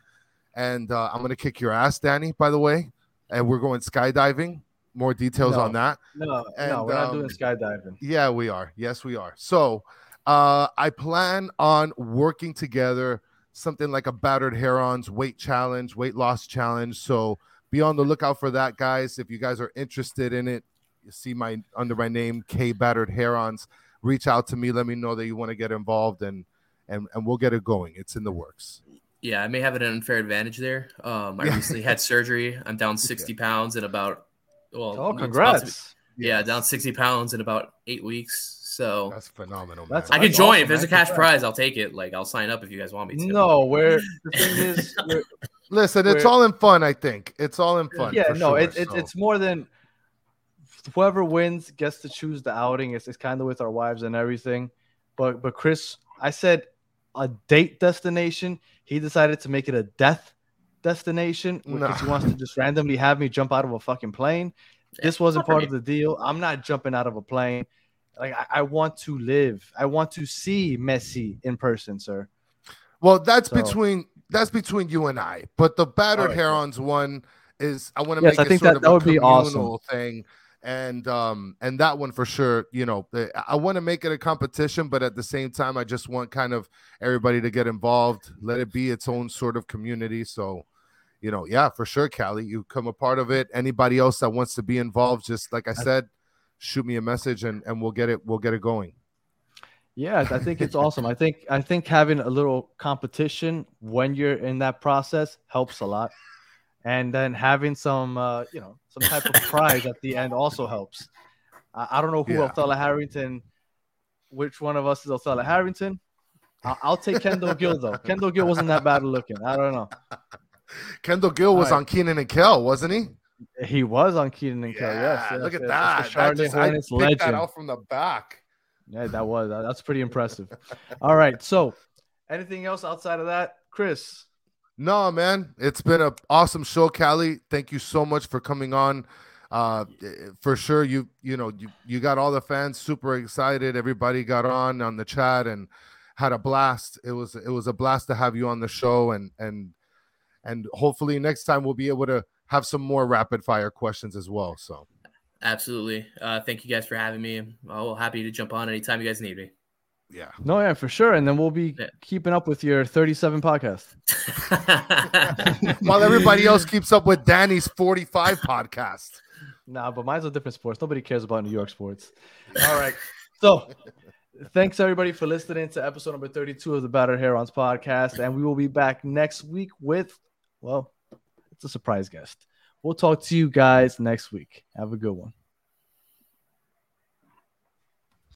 and uh, I'm gonna kick your ass, Danny. By the way, and we're going skydiving. More details No. on that. No, And, no, we're not um, doing skydiving. Yeah, we are. Yes, we are. So, uh, I plan on working together something like a battered herons weight challenge, weight loss challenge. So, be on the lookout for that, guys. If you guys are interested in it, you see my under my name K Battered Herons. Reach out to me. Let me know that you want to get involved, and and and we'll get it going. It's in the works. Yeah, I may have an unfair advantage there. Um, I recently had [LAUGHS] surgery. I'm down 60 pounds in about well, Oh, it's about to be- congrats! yeah, down 60 pounds in about eight weeks. So That's phenomenal. That's- I man. can join awesome, if there's a cash prize. I'll take it. Like I'll sign up if you guys want me to. No, where the thing is, [LAUGHS] we're- Listen, it's We're- all in fun. I think it's all in fun. yeah, no, sure, it, it, so. it's more than whoever wins gets to choose the outing. It's, it's kind of with our wives and everything. But but Chris, I said a date destination. He decided to make it a death destination because he wants to just randomly have me jump out of a fucking plane. This wasn't part of the deal. I'm not jumping out of a plane. Like I, I want to live. I want to see Messi in person, sir. Well, that's So- between that's between you and I. But the battered right, herons one is I want to Yes, make I think sort that- of that a would be awesome. thing. And um and that one for sure, you know, I want to make it a competition, but at the same time, I just want kind of everybody to get involved, let it be its own sort of community. So, you know, yeah, for sure, Callie, you come a part of it. Anybody else that wants to be involved, just like I said, shoot me a message and and we'll get it, we'll get it going. Yeah, I think it's awesome. I think I think having a little competition when you're in that process helps a lot, and then having some uh, you know some type of [LAUGHS] prize at the end also helps. I, I don't know who Yeah. Othello Harrington, which one of us is Othello Harrington. I'll, I'll take Kendall Gill though. [LAUGHS] Kendall Gill wasn't that bad looking. I don't know. Kendall Gill was right. on Kenan and Kel, wasn't he? He was on Keaton and Kel. Yes, yes, look at yes. that. That's the That Charlotte just- I picked that out from the back. Yeah, that was that- that's pretty impressive. All right, so anything else outside of that, Chris? No, man, it's been an awesome show, Callie. Thank you so much for coming on. Uh, for sure, you you know you you got all the fans super excited. Everybody got on on the chat and had a blast. It was it was a blast to have you on the show, and and and hopefully next time we'll be able to have some more rapid fire questions as well. So Absolutely. Uh, thank you guys for having me. I'm happy to jump on anytime you guys need me. Yeah, No, yeah, for sure. And then we'll be Yeah. keeping up with your 37 podcast. [LAUGHS] while everybody else [LAUGHS] keeps up with Danny's forty five podcast. Nah, but mine's a different sports. Nobody cares about New York sports. All right. So thanks everybody for listening to episode number 32 of the Battered Herons podcast. And we will be back next week with, well, it's a surprise guest. We'll talk to you guys next week. Have a good one.